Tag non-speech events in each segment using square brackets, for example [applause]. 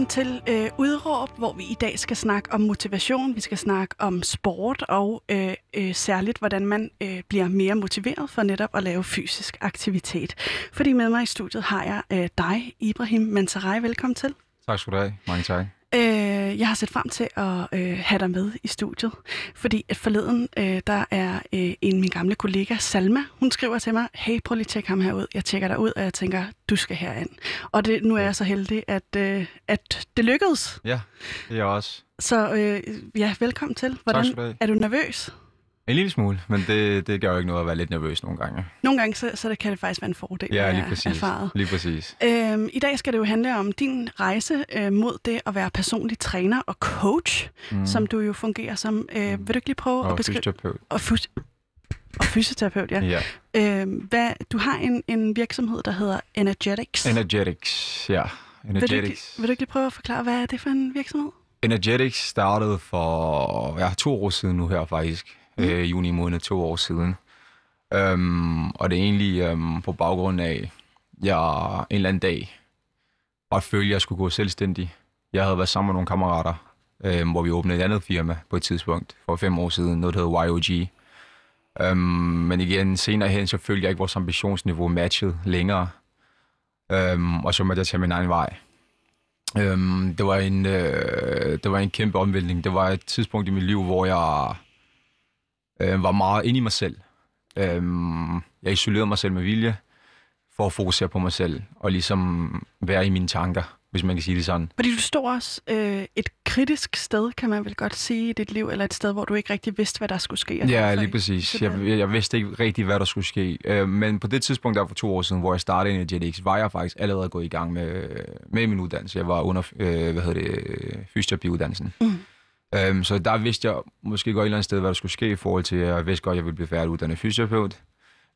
Velkommen til øh, Udråb, hvor vi i dag skal snakke om motivation, vi skal snakke om sport og øh, øh, særligt, hvordan man øh, bliver mere motiveret for netop at lave fysisk aktivitet. Fordi med mig i studiet har jeg øh, dig, Ibrahim Mansaray. Velkommen til. Tak skal du have. Mange tak. Øh, jeg har set frem til at øh, have dig med i studiet, fordi at forleden, øh, der er øh, en af mine gamle kollega, Salma, hun skriver til mig, hey, prøv lige at tjekke ham herud. Jeg tjekker dig ud, og jeg tænker, du skal herind. Og det, nu er jeg så heldig, at, øh, at det lykkedes. Ja, det er jeg også. Så øh, ja, velkommen til. Hvordan, skal du have. er du nervøs? En lille smule, men det, det gør jo ikke noget at være lidt nervøs nogle gange. Nogle gange, så, så det kan det faktisk være en fordel, Ja, at lige præcis. erfaret. Lige præcis. Øhm, I dag skal det jo handle om din rejse øh, mod det at være personlig træner og coach, mm. som du jo fungerer som. Øh, vil du ikke lige prøve at Og beskrive... fysioterapeut. Og, fys- og fysioterapeut, ja. Ja. Øhm, hvad, du har en, en virksomhed, der hedder Energetics. Energetics, ja. vil, du ikke, Energetics. vil du ikke lige prøve at forklare, hvad er det for en virksomhed? Energetics startede for ja, to år siden nu her faktisk. Mm. Øh, juni måned, to år siden. Øhm, og det er egentlig øhm, på baggrund af, jeg en eller anden dag og følte, at jeg skulle gå selvstændig. Jeg havde været sammen med nogle kammerater, um, hvor vi åbnede et andet firma på et tidspunkt for fem år siden, noget der hedder YOG. Øhm, men igen, senere hen, så følte jeg ikke vores ambitionsniveau matchede længere. Øhm, og så måtte jeg tage min egen vej. Øhm, det, var en, øh, det var en kæmpe omvæltning. Det var et tidspunkt i mit liv, hvor jeg øh, var meget inde i mig selv. Um, jeg isolerede mig selv med vilje for at fokusere på mig selv og ligesom være i mine tanker, hvis man kan sige det sådan. Fordi du stod også øh, et kritisk sted, kan man vel godt sige, i dit liv, eller et sted, hvor du ikke rigtig vidste, hvad der skulle ske. Ja, derfor lige præcis. Jeg, jeg vidste ikke rigtig, hvad der skulle ske. Øh, Men på det tidspunkt, der for to år siden, hvor jeg startede Energetics, var jeg faktisk allerede gået i gang med, med min uddannelse. Jeg var under øh, hvad hedder det, fysioterapiuddannelsen. Mm. Øhm, så der vidste jeg måske godt et eller andet sted, hvad der skulle ske i forhold til, at jeg vidste godt, at jeg ville blive færdiguddannet fysioterapeut.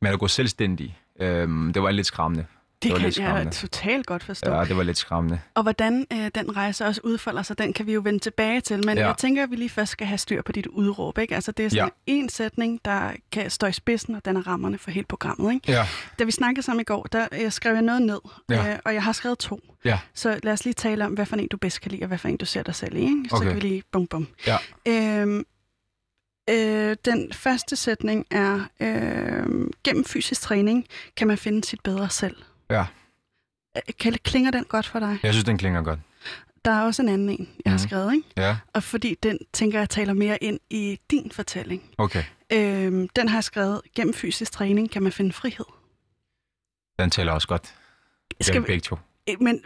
Men at gå selvstændig, øhm, det var lidt skræmmende. Det var kan lidt jeg totalt godt forstå. Ja, det var lidt skræmmende. Og hvordan øh, den rejse også udfolder sig, den kan vi jo vende tilbage til. Men ja. Ja. jeg tænker, at vi lige først skal have styr på dit udråb. Ikke? Altså, det er sådan ja. en sætning, der kan stå i spidsen, og den er rammerne for hele programmet. Ikke? Ja, Da vi snakkede sammen i går, der øh, skrev jeg noget ned, Ja. øh, og jeg har skrevet to. ja, Så lad os lige tale om, hvad for en du bedst kan lide, og hvad for en du ser dig selv i. Ikke? Så Okay. kan vi lige bum bum. ja. Øhm, øh, den første sætning er, øh, gennem fysisk træning kan man finde sit bedre selv. Ja. Øh, klinger den godt for dig? Jeg synes, den klinger godt. Der er også en anden en, jeg har Mhm. skrevet, ikke? Ja, Og fordi den, tænker jeg, taler mere ind i din fortælling. okay. Øhm, den har jeg skrevet, gennem fysisk træning kan man finde frihed. Den tæller også godt. Skal vi, begge to. øh, men,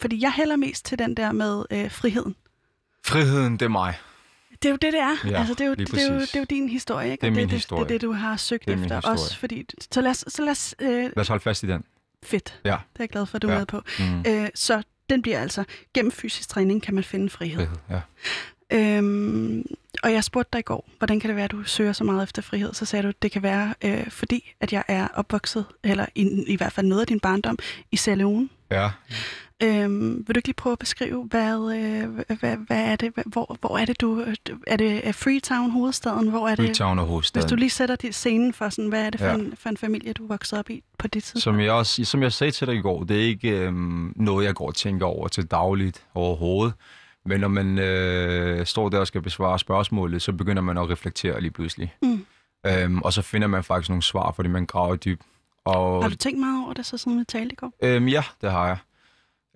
fordi jeg hælder mest til den der med øh, friheden. Friheden, det er mig. Det er jo det, det er. Ja, altså, det, er jo, det, er jo, det er jo din historie, ikke? Det er Og min det, historie. Det, det er det, du har søgt Det er efter. Også fordi, så lad os, så lad os øh, Lad os holde fast i den. Fedt. Ja. Det er jeg glad for, at du er Ja. med på. Mm. Øh, så den bliver altså, gennem fysisk træning kan man finde frihed. Frihed, ja. Øhm, og jeg spurgte dig i går, hvordan kan det være, at du søger så meget efter frihed? Så sagde du, at det kan være, øh, fordi at jeg er opvokset, eller i, i hvert fald noget af din barndom, i Sierra Ja, Øhm, vil du ikke lige prøve at beskrive, hvad, øh, hvad, hvad er det, hvor, hvor er det du, er det øh, Freetown, hovedstaden? Hvor er det, Freetown hvis hovedstaden. du lige sætter dit scenen for, sådan, hvad er det for, Ja. en, for en familie, du voksede op i på det tidspunkt? Som jeg, også, som jeg sagde til dig i går, det er ikke øhm, noget, jeg går og tænker over til dagligt overhovedet. Men når man øh, står der og skal besvare spørgsmålet, så begynder man at reflektere lige pludselig. Mm. Øhm, og så finder man faktisk nogle svar, fordi man graver dybt. Og, Har du tænkt meget over det, så siden vi talte i går? øhm, ja, det har jeg.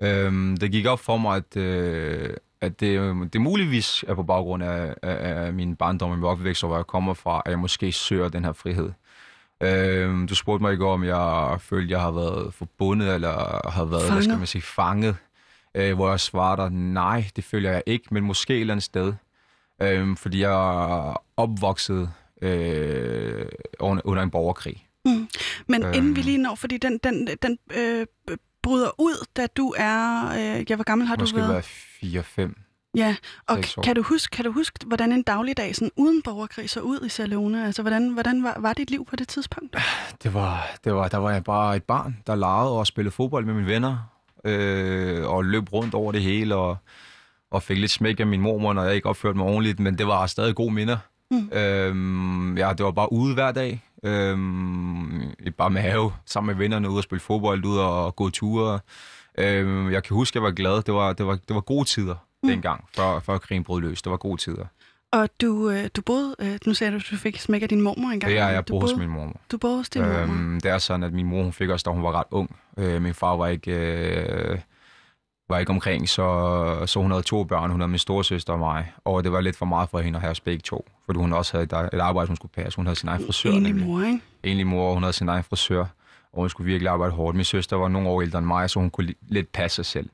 Øhm, det gik op for mig, at, øh, at det, det muligvis er på baggrund af, af, af min barndom og min opvækst, og hvor jeg kommer fra, at jeg måske søger den her frihed. Øhm, du spurgte mig i går, om jeg følte, jeg har været forbundet, eller har været, hvad skal Fanget. man sige, fanget. Øh, hvor jeg svarer dig, nej, det føler jeg ikke, men måske et eller andet sted. Øhm, fordi jeg er opvokset øh, under, under en borgerkrig. Mm. Men øhm. inden vi Øhm. lige når, fordi den, den, den øh, bryder ud, da du er... Øh, ja, hvor gammel har Måske du været? være 4-5. Ja, og kan du, huske, kan du huske, hvordan en dagligdag sådan uden borgerkrig så ud i Sierra Leone? Altså, hvordan, hvordan var, var dit liv på det tidspunkt? [sighs] Det var, det var, der var jeg bare et barn, der legede og spillede fodbold med mine venner. Øh, og løb rundt over det hele og, og fik lidt smæk af min mormor, når jeg ikke opførte mig ordentligt. Men det var stadig gode minder. Mm. Øhm, ja, det var bare ude hver dag. Øhm, bare med have, sammen med vennerne, ude og spille fodbold, ude og gå ture. Øhm, jeg kan huske, at jeg var glad. Det var, det var, det var gode tider Mm. dengang, før, før krigen brød løs. Det var gode tider. Og du, øh, du boede... Øh, nu sagde du, at du fik smæk af din mormor engang. Det er, jeg boede hos min mormor. Du boede hos din mormor. Øhm, det er sådan, at min mor hun fik os, da hun var ret ung. Øh, min far var ikke, øh, var ikke omkring, så, så hun havde to børn. Hun havde min storesøster og mig. Og det var lidt for meget for hende at have os begge to. Fordi hun også havde et, arbejde, hun skulle passe. Hun havde sin egen frisør. Enlig mor, ikke? Enlig mor, og hun havde sin egen frisør. Og hun skulle virkelig arbejde hårdt. Min søster var nogle år ældre end mig, så hun kunne li- lidt passe sig selv.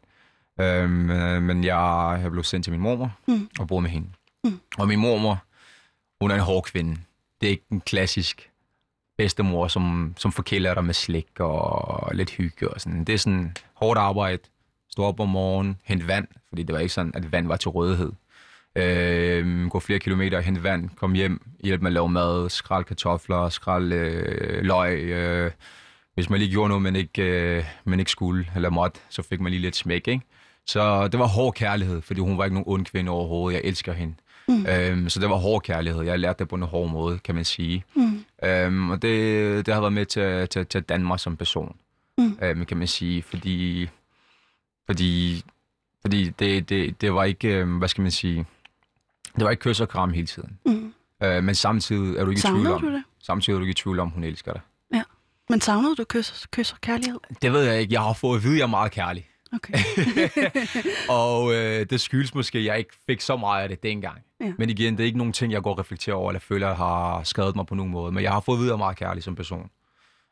Øhm, øh, men jeg, jeg blev sendt til min mormor Mm. og boede med hende. Mm. Og min mormor, hun er en hård kvinde. Det er ikke en klassisk bedstemor, som, som forkæler dig med slik og lidt hygge og sådan. Det er sådan hårdt arbejde, stå op om morgenen, hente vand, fordi det var ikke sådan, at vand var til rådighed. Øh, gå flere kilometer, hente vand, kom hjem, hjælpe med at lave mad, skrald kartofler, skrald øh, løg. Øh, hvis man lige gjorde noget, man ikke, øh, man ikke skulle eller måtte, så fik man lige lidt smæk, ikke? Så det var hård kærlighed, fordi hun var ikke nogen ond kvinde overhovedet. Jeg elsker hende. Mm. Øhm, så det var hård kærlighed. Jeg lærte det på en hård måde, kan man sige. Mm. Øhm, og det, det har været med til, til, til at danne mig som person, Mm. øhm, kan man sige. Fordi, fordi, fordi det, det, det var ikke, øhm, hvad skal man sige, det var ikke kys og kram hele tiden. Mm. Øh, men samtidig er du ikke i tvivl Savnede om, du det? samtidig er du ikke i tvivl om, hun elsker dig. Men savnede du kys, kys og kærlighed? Det ved jeg ikke. Jeg har fået at vide, at jeg er meget kærlig. Okay. [laughs] og øh, det skyldes måske, at jeg ikke fik så meget af det dengang. Ja. Men igen, det er ikke nogen ting, jeg går og reflekterer over, eller føler, har skadet mig på nogen måde. Men jeg har fået at vide, at jeg er meget kærlig som person.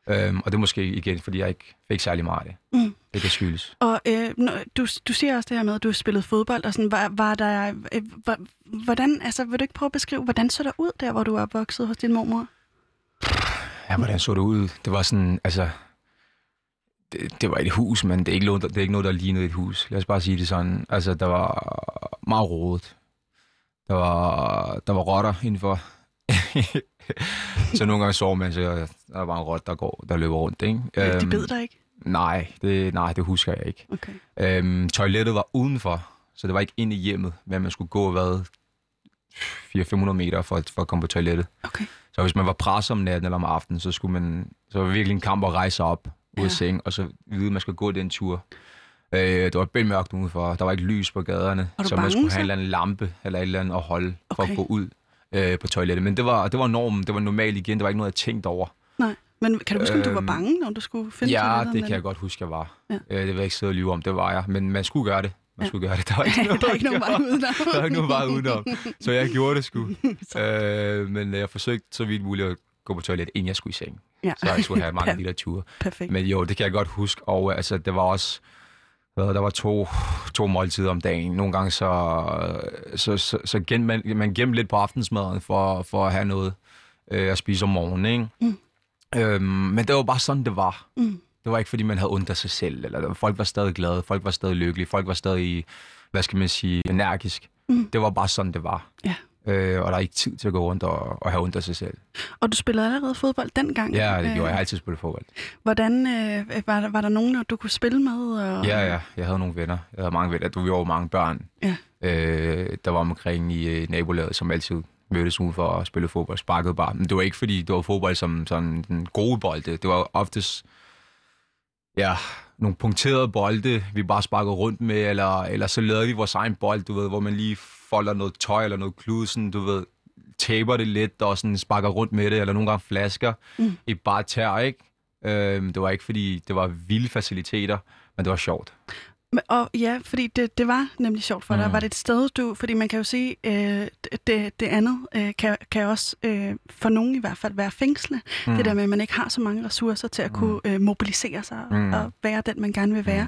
Øhm, og det er måske igen, fordi jeg ikke fik særlig meget af det. Mm. Det kan skyldes. Og øh, du, du siger også det her med, at du har spillet fodbold, og sådan, var, var der, øh, var, hvordan, altså, vil du ikke prøve at beskrive, hvordan så der ud der, hvor du er opvokset hos din mormor? Ja, hvordan så det ud? Det var sådan, altså... Det, det var et hus, men det er, ikke noget, det er ikke noget, der lignede et hus. Lad os bare sige det sådan. Altså, der var meget rodet. Der var, der var rotter indenfor. [laughs] [laughs] så nogle gange sover man, så der er bare en rot, der, går, der løber rundt. Ikke? Øhm, de bed dig ikke? Nej det, nej, det husker jeg ikke. Okay. Øhm, toilettet var udenfor, så det var ikke inde i hjemmet, men man skulle gå hvad, 400-500 meter for, at- for at komme på toilettet. Okay. Så hvis man var presset om natten eller om aftenen, så skulle man, så var det virkelig en kamp at rejse op ud Ja. af seng, og så vide, at man skulle gå den tur. Øh, det var bælmørkt mørkt udenfor, der var ikke lys på gaderne, så man bange skulle så? have en eller anden lampe eller et eller andet at holde for Okay. at gå ud øh, på toilettet. Men det var, det var normen, det var normalt igen, det var ikke noget, jeg tænkte over. Nej. Men kan du huske, om du var Øhm, bange, når du skulle finde Ja, det kan jeg godt huske, jeg var. Ja. Øh, det vil jeg ikke sidde og lyve om, det var jeg. Men man skulle gøre det. Man Ja. skulle gøre det. Der var ikke natten? [laughs] noget, der er ikke nogen vej udenom. [laughs] der var ikke nogen vej udenom. Så jeg gjorde det sgu. [laughs] øh, men jeg forsøgte så vidt muligt at gå på toilet, inden jeg skulle i seng. Ja. Så jeg skulle have mange af de der ture. Perfekt. Men jo, det kan jeg godt huske. Og øh, altså, det var også... Der var to, to måltider om dagen. Nogle gange så, så, så, så gen, man, man gemte lidt på aftensmaden for, for at have noget øh, at spise om morgenen. Ikke? Mm. Øhm, men det var bare sådan, det var. Mm. Det var ikke, fordi man havde ondt sig selv. Eller folk var stadig glade, folk var stadig lykkelige, folk var stadig, hvad skal man sige, energisk. Mm. Det var bare sådan, det var. Ja. Øh, og der er ikke tid til at gå rundt og, og have ondt af sig selv. Og du spillede allerede fodbold dengang? Ja, det gjorde jeg. Jeg Øh, har altid spillet fodbold. Hvordan, øh, var, der, var der nogen, du kunne spille med? Og... Ja, ja. Jeg havde nogle venner. Jeg havde mange venner. Du var jo mange børn. Ja. Øh, der var omkring i øh, nabolaget, som altid mødtes ude for at spille fodbold. Sparkede bare. Men det var ikke, fordi det var fodbold som sådan den gode bolde. Det var oftest ja, nogle punkterede bolde, vi bare sparkede rundt med, eller, eller så lavede vi vores egen bold, du ved, hvor man lige folder noget tøj eller noget klud, sådan, du ved, taber det lidt og sådan sparker rundt med det, eller nogle gange flasker Mm. i bare tær, ikke? Øhm, det var ikke, fordi det var vilde faciliteter, men det var sjovt. Og ja, fordi det, det var nemlig sjovt for dig. Mm. Var det et sted, du... Fordi man kan jo sige, øh, det, det andet øh, kan, kan også, øh, for nogen i hvert fald, være fængsle. Mm. Det der med, at man ikke har så mange ressourcer til at kunne øh, mobilisere sig Mm. mm. og være den, man gerne vil være.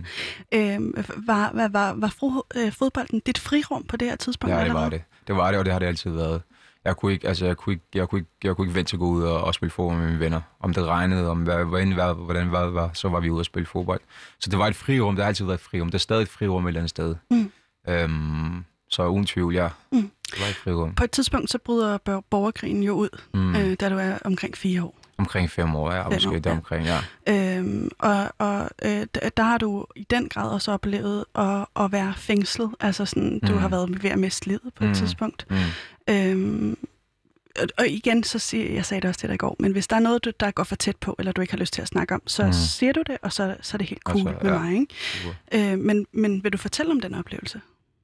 Mm. Øh, var, var, var, var fro, øh, fodbolden dit frirum på det her tidspunkt? Ja, det var allerede? det. Det var det, og det har det altid været. Jeg kunne ikke, altså, jeg kunne ikke, jeg kunne ikke, jeg kunne ikke vente til at gå ud og, og spille fodbold med mine venner. Om det regnede, om hvad, hvordan, hvad, hvordan hvad var, så var vi ude og spille fodbold. Så det var et frirum, det har altid været et frirum. Det er stadig et frirum et eller andet sted. Mm. Øhm, så uden tvivl, ja. Mm. Det var et frirum. På et tidspunkt så bryder bor- borgerkrigen jo ud, Mm. øh, da du er omkring fire år. Omkring fem år, ja. Måske der ja. omkring, ja. Øhm, og og øh, der har du i den grad også oplevet at, at være fængslet. Altså sådan, du Mm. har været ved at miste livet på et Mm. tidspunkt. Mm. Øhm, og, og igen, så siger jeg sagde det også til dig i går, men hvis der er noget, du, der går for tæt på, eller du ikke har lyst til at snakke om, så Mm. siger du det, og så, så er det helt cool Altså, med ja. mig. Ikke? Super. Øh, men, men vil du fortælle om den oplevelse?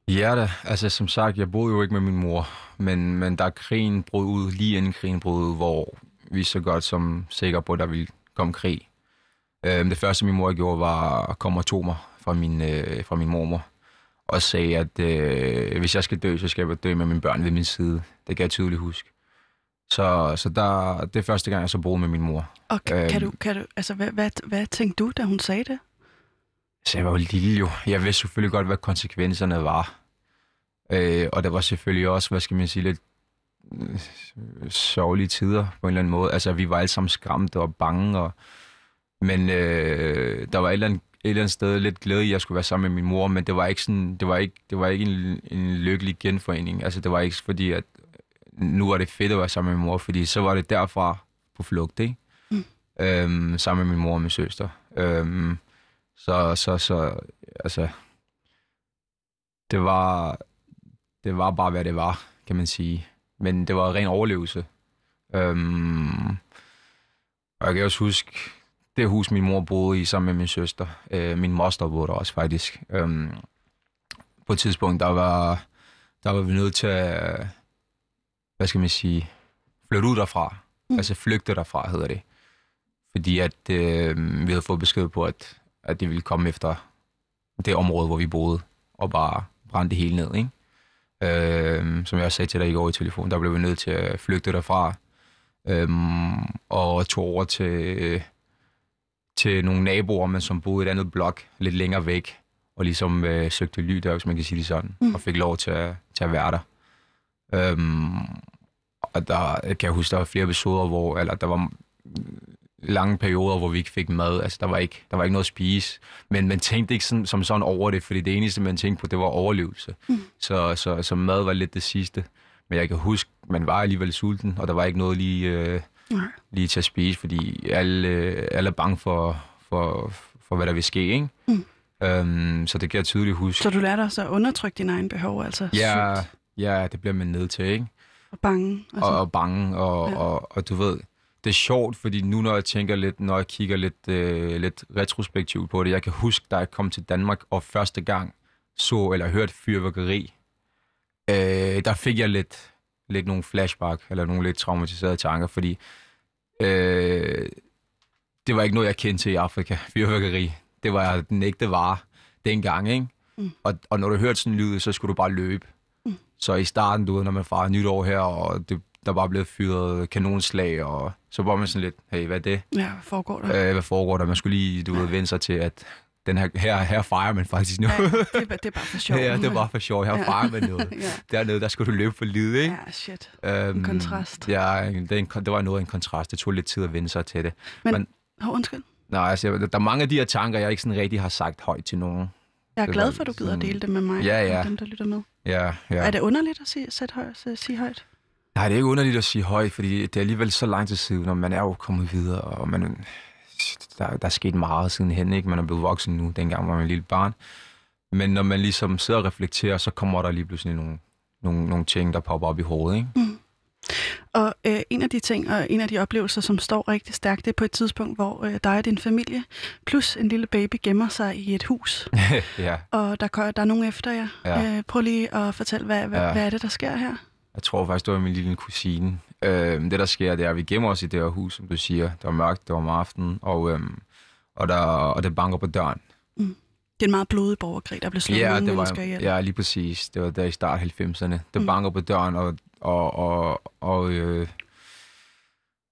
Ja da, altså som sagt, jeg boede jo ikke med min mor, men, men da krigen brød ud, lige inden krigen brød ud, hvor vi så godt som sikre på, at der ville komme krig. Øhm, det første, min mor gjorde, var at komme og tog mig fra min, øh, fra min mormor, og sagde, at øh, hvis jeg skal dø, så skal jeg dø med mine børn ved min side. Det kan jeg tydeligt huske. Så, så der, det er første gang, jeg så boede med min mor. Og kan, Øhm. kan du, kan du, altså, hvad, hvad, hvad tænkte du, da hun sagde det? Så jeg var jo lille jo. Jeg vidste selvfølgelig godt, hvad konsekvenserne var. Øh, og der var selvfølgelig også, hvad skal man sige, lidt øh, sørgelige tider på en eller anden måde. Altså, vi var alle sammen skræmte og bange. Og... Men øh, der var et eller, andet, et eller andet sted lidt glæde i, at jeg skulle være sammen med min mor, men det var ikke, sådan, det var ikke, det var ikke en, en lykkelig genforening. Altså, det var ikke fordi, at nu var det fedt at være sammen med min mor, fordi så var det derfra på flugt, ikke? Mm. Øhm, sammen med min mor og min søster. Øhm, så, så, så, altså, det var, det var bare, hvad det var, kan man sige. Men det var ren overlevelse. Øhm, og jeg kan også huske, det hus, min mor boede i sammen med min søster. Øh, min moster boede der også, faktisk. Øhm, på et tidspunkt, der var, der var vi nødt til at, hvad skal man sige, flytte ud derfra. Mm. Altså flygte derfra, hedder det. Fordi at øh, vi havde fået besked på, at, at de ville komme efter det område, hvor vi boede, og bare brænde det hele ned, ikke? Øh, som jeg også sagde til dig i går i telefon, der blev vi nødt til at flygte derfra, øhm, og tog over til, til nogle naboer, men som boede i et andet blok, lidt længere væk, og ligesom øh, søgte ly der, hvis man kan sige det sådan, mm. og fik lov til at, til at være der. Øhm, og der kan jeg huske, der var flere episoder, hvor, eller der var lange perioder, hvor vi ikke fik mad. Altså, der var ikke, der var ikke noget at spise. Men man tænkte ikke sådan, som sådan over det, fordi det eneste, man tænkte på, det var overlevelse. Mm. Så, så, så mad var lidt det sidste. Men jeg kan huske, man var alligevel sulten, og der var ikke noget lige, øh, Nej. lige til at spise, fordi alle, alle er bange for, for, for, hvad der vil ske, ikke? Mm. Øhm, så det kan jeg tydeligt huske. Så du lærte også at undertrykke dine egne behov, altså Ja, sult ja, det bliver man nødt til, ikke? og bange. Altså. og, og bange, og, Ja. ja. og, og du ved, det er sjovt, fordi nu når jeg tænker lidt, når jeg kigger lidt, øh, lidt retrospektivt på det, jeg kan huske, da jeg kom til Danmark og første gang så eller hørte fyrværkeri, øh, der fik jeg lidt, lidt nogle flashback, eller nogle lidt traumatiserede tanker, fordi øh, det var ikke noget, jeg kendte til i Afrika, [laughs] fyrværkeri. Det var den ægte vare dengang, ikke? Mm. Og, og når du hørte sådan en lyd, så skulle du bare løbe. Mm. Så i starten, du ved, når man fejrer nytår her, og det, der bare blevet fyret kanonslag, og så var man sådan lidt, hey, hvad er det? Ja, hvad foregår der? Øh, hvad foregår der? Man skulle lige, du ved, vende sig til, at den her, her, her fejrer man faktisk nu. Ja, det, er, det er bare for sjov. ja, det er bare for sjov. Her Ja. fejrer man noget. [laughs] ja. Dernede, der skulle du løbe for livet, ikke? ja, shit. Øhm, kontrast. Ja, det, en, det var noget af en kontrast. Det tog lidt tid at vende sig til det. Hov, undskyld. Nej, altså, der er mange af de her tanker, jeg ikke sådan rigtig har sagt højt til nogen. Jeg er Det glad for, at du gider at dele det med mig Ja, ja. og dem, der lytter med. Ja, ja. Er det underligt at sige, sætte høj, at sige højt? Nej, det er ikke underligt at sige højt, fordi det er alligevel så lang tid siden, og man er jo kommet videre, og man, der, der er sket meget siden hen, ikke? Man er blevet voksen nu, dengang var man et lille barn. Men når man ligesom sidder og reflekterer, så kommer der lige pludselig nogle, nogle, nogle ting, der popper op i hovedet, ikke? Og øh, en af de ting, og en af de oplevelser, som står rigtig stærkt, det er på et tidspunkt, hvor øh, dig og din familie, plus en lille baby, gemmer sig i et hus. [laughs] ja, Og der, der er nogen efter jer. Ja. Øh, prøv lige at fortælle, hvad, hvad, Ja. hvad er det, der sker her? Jeg tror faktisk, det var min lille kusine. Øh, det, der sker, det er, at vi gemmer os i det her hus, som du siger. Det var mørkt, det var om aftenen, og, øhm, og, der, og det banker på døren. Det er en meget blodig borgerkrig, der blev slået Ja, det var, ihjel. ja, lige præcis. Det var der i start 90'erne. Det Mm. mm. banker på døren, og, og, og, og, øh,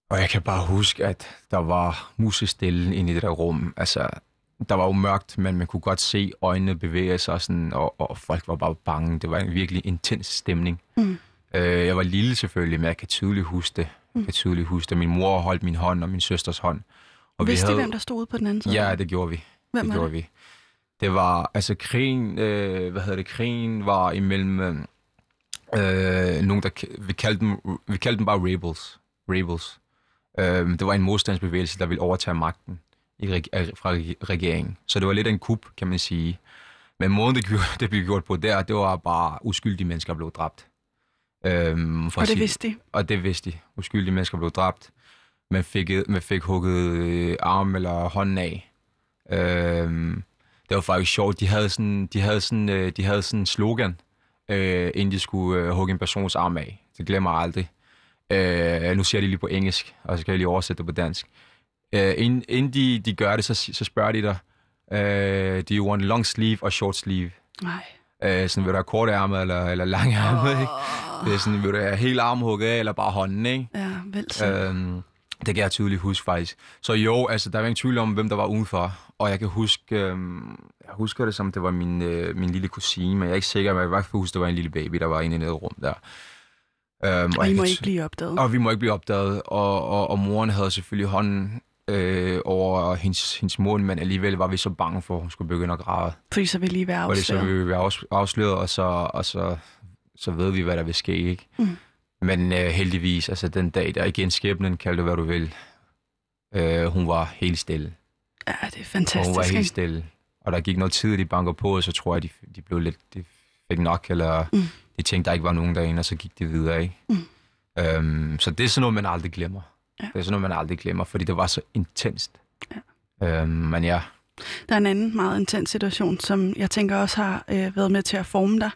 og jeg kan bare huske, at der var musestille inde i det der rum. Altså, der var jo mørkt, men man kunne godt se øjnene bevæge sig, sådan, og, og folk var bare bange. Det var en virkelig intens stemning. Mm. Øh, jeg var lille selvfølgelig, men jeg kan tydeligt huske det. Jeg kan tydeligt huske det. Min mor holdt min hånd og min søsters hånd. Og Vidste vi havde... hvem der stod ude på den anden side? Ja, det gjorde vi. Hvem det var gjorde det? vi. Det var, altså krigen, øh, hvad hedder det, krigen var imellem øh, øh nogen, der, vi kaldte dem, vi kaldte dem bare rebels. Rebels. Øh, det var en modstandsbevægelse, der ville overtage magten i, fra regeringen. Så det var lidt en kup, kan man sige. Men måden, det, gjorde, [laughs] det blev gjort på der, det var bare uskyldige mennesker blev dræbt. Øhm, for og det vidste de? Og det vidste de. Uskyldige mennesker blev dræbt. Man fik, man fik hugget øh, arm eller hånden af. Øhm, det var faktisk sjovt. De havde sådan, de havde sådan, øh, de havde sådan en slogan, øh, inden de skulle øh, hugge en persons arm af. Det glemmer jeg aldrig. Øh, nu siger de lige på engelsk, og så skal jeg lige oversætte det på dansk. Øh, inden, inden de, de gør det, så, så spørger de dig, øh, do you want long sleeve og short sleeve? Nej. Øh, sådan, vil du have kort ærmet eller, eller lang ærmet, oh. ikke? Det er sådan, vil du have hele armen hugget af, eller bare hånden, ikke? Ja, vel øhm, Det kan jeg tydeligt huske, faktisk. Så jo, altså, der var ingen tvivl om, hvem der var udenfor. Og jeg kan huske, øhm, jeg husker det som, det var min, øh, min lille kusine, men jeg er ikke sikker, men jeg kan bare huske, det var en lille baby, der var inde i det rum der. Øhm, og, og I må ikke blive opdaget. Og vi må ikke blive opdaget, og, og, og moren havde selvfølgelig hånden øh, over hendes, hendes mund, men alligevel var vi så bange for, at hun skulle begynde at græde. Fordi så ville lige være afsløret. Fordi så ville vi være afsløret, og så, og så, så ved vi, hvad der vil ske, ikke? Mm. Men øh, heldigvis, altså den dag, der igen skæbnen, kald det hvad du vil, øh, hun var helt stille. Ja, det er fantastisk. Og hun var helt stille. Og der gik noget tid, de banker på, og så tror jeg, de, de blev lidt, de fik nok, eller mm. de tænkte, der ikke var nogen derinde, og så gik de videre, ikke? Mm. Øhm, så det er sådan noget, man aldrig glemmer. Ja. Det er sådan noget, man aldrig glemmer, fordi det var så intenst. Ja. Øhm, men ja. Der er en anden meget intens situation, som jeg tænker også har øh, været med til at forme dig,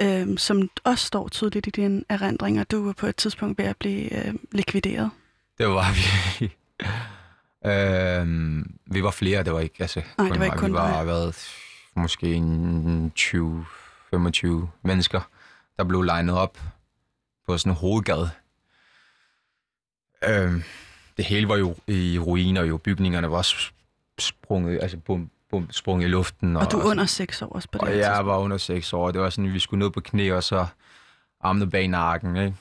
øh, som også står tydeligt i dine erindringer. Du var på et tidspunkt ved at blive øh, likvideret. Det var vi. [laughs] øh, vi var flere, det var ikke, altså, Nej, det var ikke kun Vi var været måske en 20-25 mennesker, der blev legnet op på sådan en hovedgade Øh, det hele var jo i ruiner, jo bygningerne var sprunget, altså bum, bum, sprunget i luften. Og, og du er under seks år også på det Og jeg var under seks år, det var sådan, at vi skulle ned på knæ, og så armene bag nakken, ikke?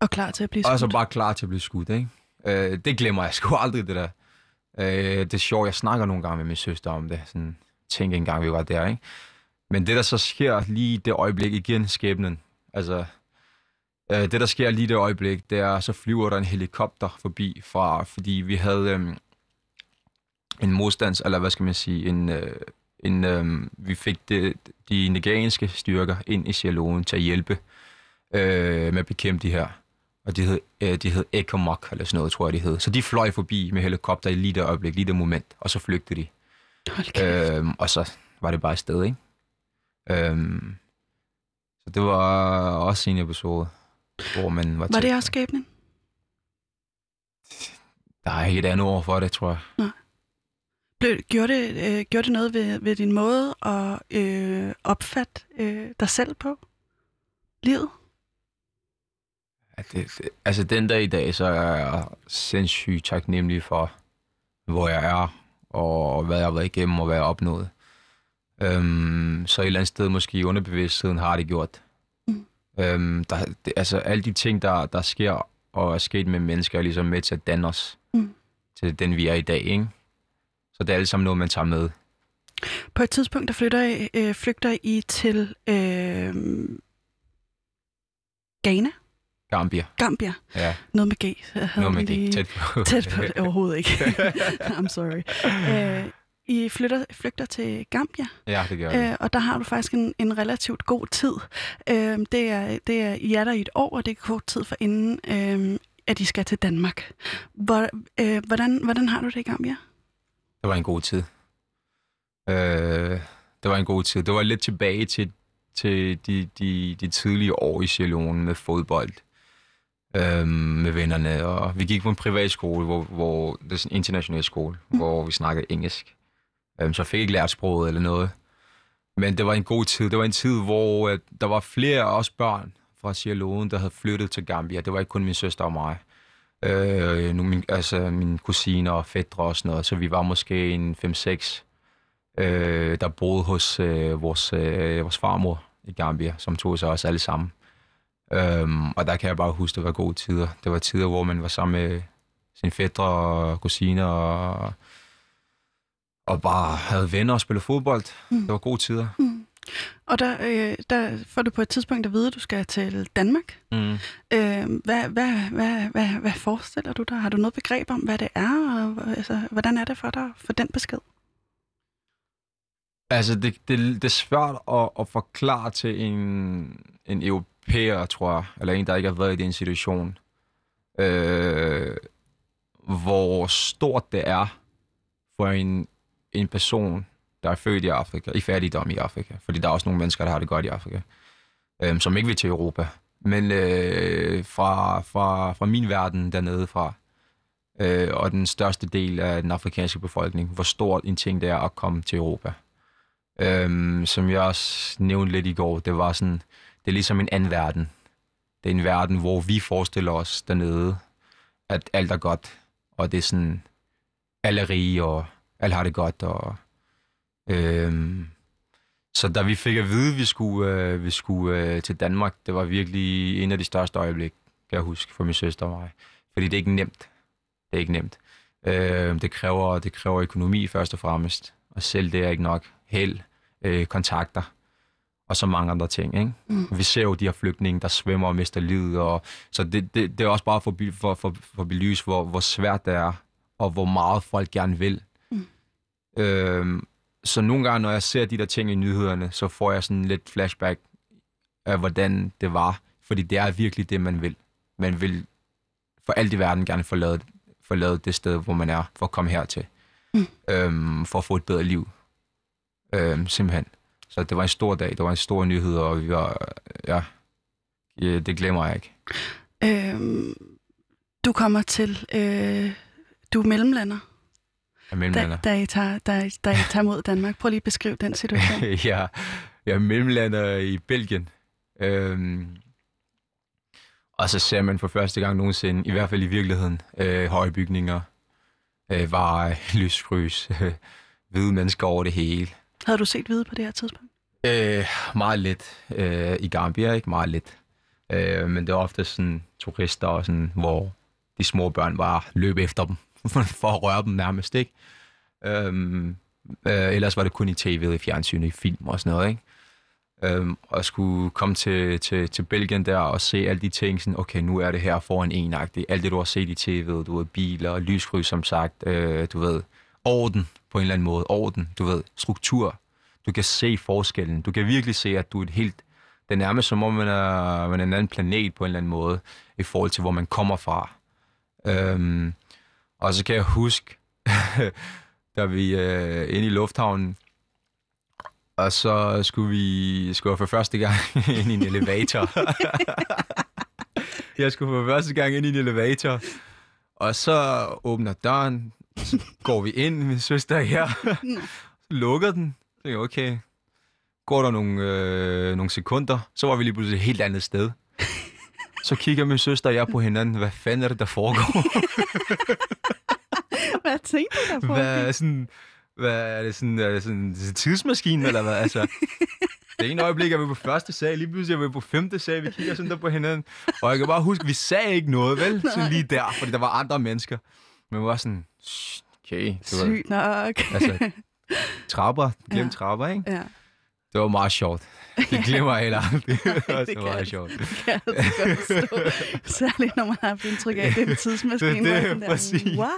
Og klar til at blive skudt. Og så bare klar til at blive skudt, ikke? Øh, det glemmer jeg sgu aldrig, det der. Øh, det er sjovt, jeg snakker nogle gange med min søster om det. Sådan, tænk en gang, vi var der, ikke? Men det, der så sker lige det øjeblik igen, skæbnen. Altså, Øh, det, der sker lige det øjeblik, det er, så flyver der en helikopter forbi, fra, fordi vi havde øhm, en modstands, eller hvad skal man sige, en, øh, en, øh, vi fik de, de nigerianske styrker ind i Sierra til at hjælpe øh, med at bekæmpe de her. Og de hed, øh, de hed Ekomok, eller sådan noget, tror jeg, de hed. Så de fløj forbi med helikopter i lige det øjeblik, lige det moment, og så flygtede de. Øh, og så var det bare et sted, ikke? Øh, så det var også en episode hvor man var Var det også skæbnen? Der er ikke et andet ord for det, tror jeg. Nej. Blev, gjorde, det, øh, gjorde det noget ved, ved din måde at øh, opfatte øh, dig selv på? Livet? Ja, det, det, altså den dag i dag, så er jeg sindssygt taknemmelig for, hvor jeg er, og hvad jeg har været igennem, og hvad jeg har opnået. Øhm, så et eller andet sted, måske i underbevidstheden, har det gjort. Øhm, der, det, altså alle de ting, der, der sker og er sket med mennesker, er ligesom med til at danne os mm. til den, vi er i dag. Ikke? Så det er alt sammen noget, man tager med. På et tidspunkt, der flytter, øh, flygter I til øh, Ghana? Gambia. Gambia. Ja. Noget med G. Noget med G. Tæt på. Tæt på det overhovedet ikke. [laughs] I'm sorry. Øh, i flytter, flygter til Gambia. Ja, det gør vi. Øh, og der har du faktisk en, en relativt god tid. Øh, det, er, det er, I er der i et år, og det er kort tid for inden, øh, at I skal til Danmark. Hvor, øh, hvordan, hvordan har du det i Gambia? Det var en god tid. Øh, det var en god tid. Det var lidt tilbage til, til de, de, de tidlige år i Sierra med fodbold øh, med vennerne. Og vi gik på en privatskole, hvor, hvor det er en international skole, mm. hvor vi snakkede engelsk. Øhm, så jeg fik ikke lært sproget eller noget. Men det var en god tid. Det var en tid, hvor øh, der var flere af os børn fra Sierra Leone, der havde flyttet til Gambia. Det var ikke kun min søster og mig. Øh, nu min, altså min kusine og fædre og sådan noget. Så vi var måske en 5-6, øh, der boede hos øh, vores, øh, vores farmor i Gambia, som tog sig også alle sammen. Øhm, og der kan jeg bare huske, det var gode tider. Det var tider, hvor man var sammen med øh, sine fædre og kusiner og, og bare havde venner og spillede fodbold. Mm. Det var gode tider. Mm. Og der, øh, der får du på et tidspunkt at vide, at du skal til Danmark. Mm. Øh, hvad, hvad, hvad, hvad, hvad forestiller du dig? Har du noget begreb om, hvad det er? Og, altså, hvordan er det for dig for den besked? Altså, det, det, det er svært at, at forklare til en, en europæer, tror jeg, eller en, der ikke har været i den situation, øh, hvor stort det er for en, en person, der er født i Afrika, i fattigdom i Afrika. Fordi der er også nogle mennesker, der har det godt i Afrika, øh, som ikke vil til Europa. Men øh, fra, fra, fra min verden dernede fra, øh, og den største del af den afrikanske befolkning, hvor stort en ting det er at komme til Europa. Øhm, som jeg også nævnte lidt i går, det var sådan, det er ligesom en anden verden. Det er en verden, hvor vi forestiller os dernede, at alt er godt, og det er sådan, alle er rige, og alle har det godt, og øhm, så da vi fik at vide, at vi skulle, øh, vi skulle øh, til Danmark, det var virkelig en af de største øjeblik, kan jeg huske, for min søster og mig. Fordi det er ikke nemt. Det er ikke nemt. Øh, det, kræver, det kræver økonomi først og fremmest, og selv det er ikke nok. Held, øh, kontakter og så mange andre ting. Ikke? Mm. Vi ser jo de her flygtninge, der svømmer og mister livet. Og, så det, det, det er også bare for, for, for, for at belyse, hvor, hvor svært det er, og hvor meget folk gerne vil. Øhm, så nogle gange, når jeg ser de der ting i nyhederne, så får jeg sådan lidt flashback af, hvordan det var. Fordi det er virkelig det, man vil. Man vil for alt i verden gerne forlade, forlade det sted, hvor man er, for at komme hertil. Mm. Øhm, for at få et bedre liv. Øhm, simpelthen. Så det var en stor dag, det var en stor nyhed, og vi var, ja, ja det glemmer jeg ikke. Øhm, du kommer til, øh, du er mellemlander. Da, da, I tager, da, da I tager mod Danmark. Prøv lige at beskrive den situation. [laughs] ja, jeg er mellemlander i Belgien. Øhm, og så ser man for første gang nogensinde, i hvert fald i virkeligheden, øh, høje bygninger, øh, veje, [laughs] lyskrys, øh, [laughs] hvide mennesker over det hele. Havde du set hvide på det her tidspunkt? Øh, meget lidt. Øh, I Gambia, ikke? Meget lidt. Øh, men det var ofte sådan turister, og sådan, hvor de små børn bare løb efter dem, [laughs] for at røre dem nærmest, ikke? Øhm, øh, ellers var det kun i tv, i fjernsynet, i film og sådan noget, ikke? Øhm, og skulle komme til, til, til Belgien der og se alle de ting, sådan, okay, nu er det her foran enagtigt. Alt det, du har set i tv, du ved, biler, lyskryds, som sagt, øh, du ved, orden på en eller anden måde, orden, du ved, struktur. Du kan se forskellen. Du kan virkelig se, at du er et helt... Det er nærmest som om, man er, man er en anden planet på en eller anden måde, i forhold til, hvor man kommer fra. Øhm, og så kan jeg huske, [laughs] da vi øh, inde i lufthavnen, og så skulle vi skulle for første gang [laughs] ind i en elevator. [laughs] jeg skulle for første gang ind i en elevator. Og så åbner døren, så går vi ind, min søster her, lukker den. Så tænker jeg, okay, går der nogle, øh, nogle sekunder, så var vi lige pludselig et helt andet sted. Så kigger min søster og jeg på hinanden, hvad fanden er det, der foregår? Hvad tænkte du der på? Hvad er sådan, hvad er det sådan, er det sådan en tidsmaskine, eller hvad? Altså, [laughs] det ene øjeblik er vi på første sag, lige pludselig er vi på femte sag, vi kigger sådan der på hinanden. Og jeg kan bare huske, vi sagde ikke noget, vel? Sådan lige der, fordi der var andre mennesker. Men vi var sådan, okay. Det var, Sygt nok. altså, trapper, glem. Ja. trapper, ikke? ja. Det var meget sjovt. Det glemmer jeg heller aldrig. [laughs] det var det meget jeg. sjov. kan altså godt forstå. Særligt, når man har haft indtryk af, at det er en tidsmaskine. Det er det, der, præcis. What?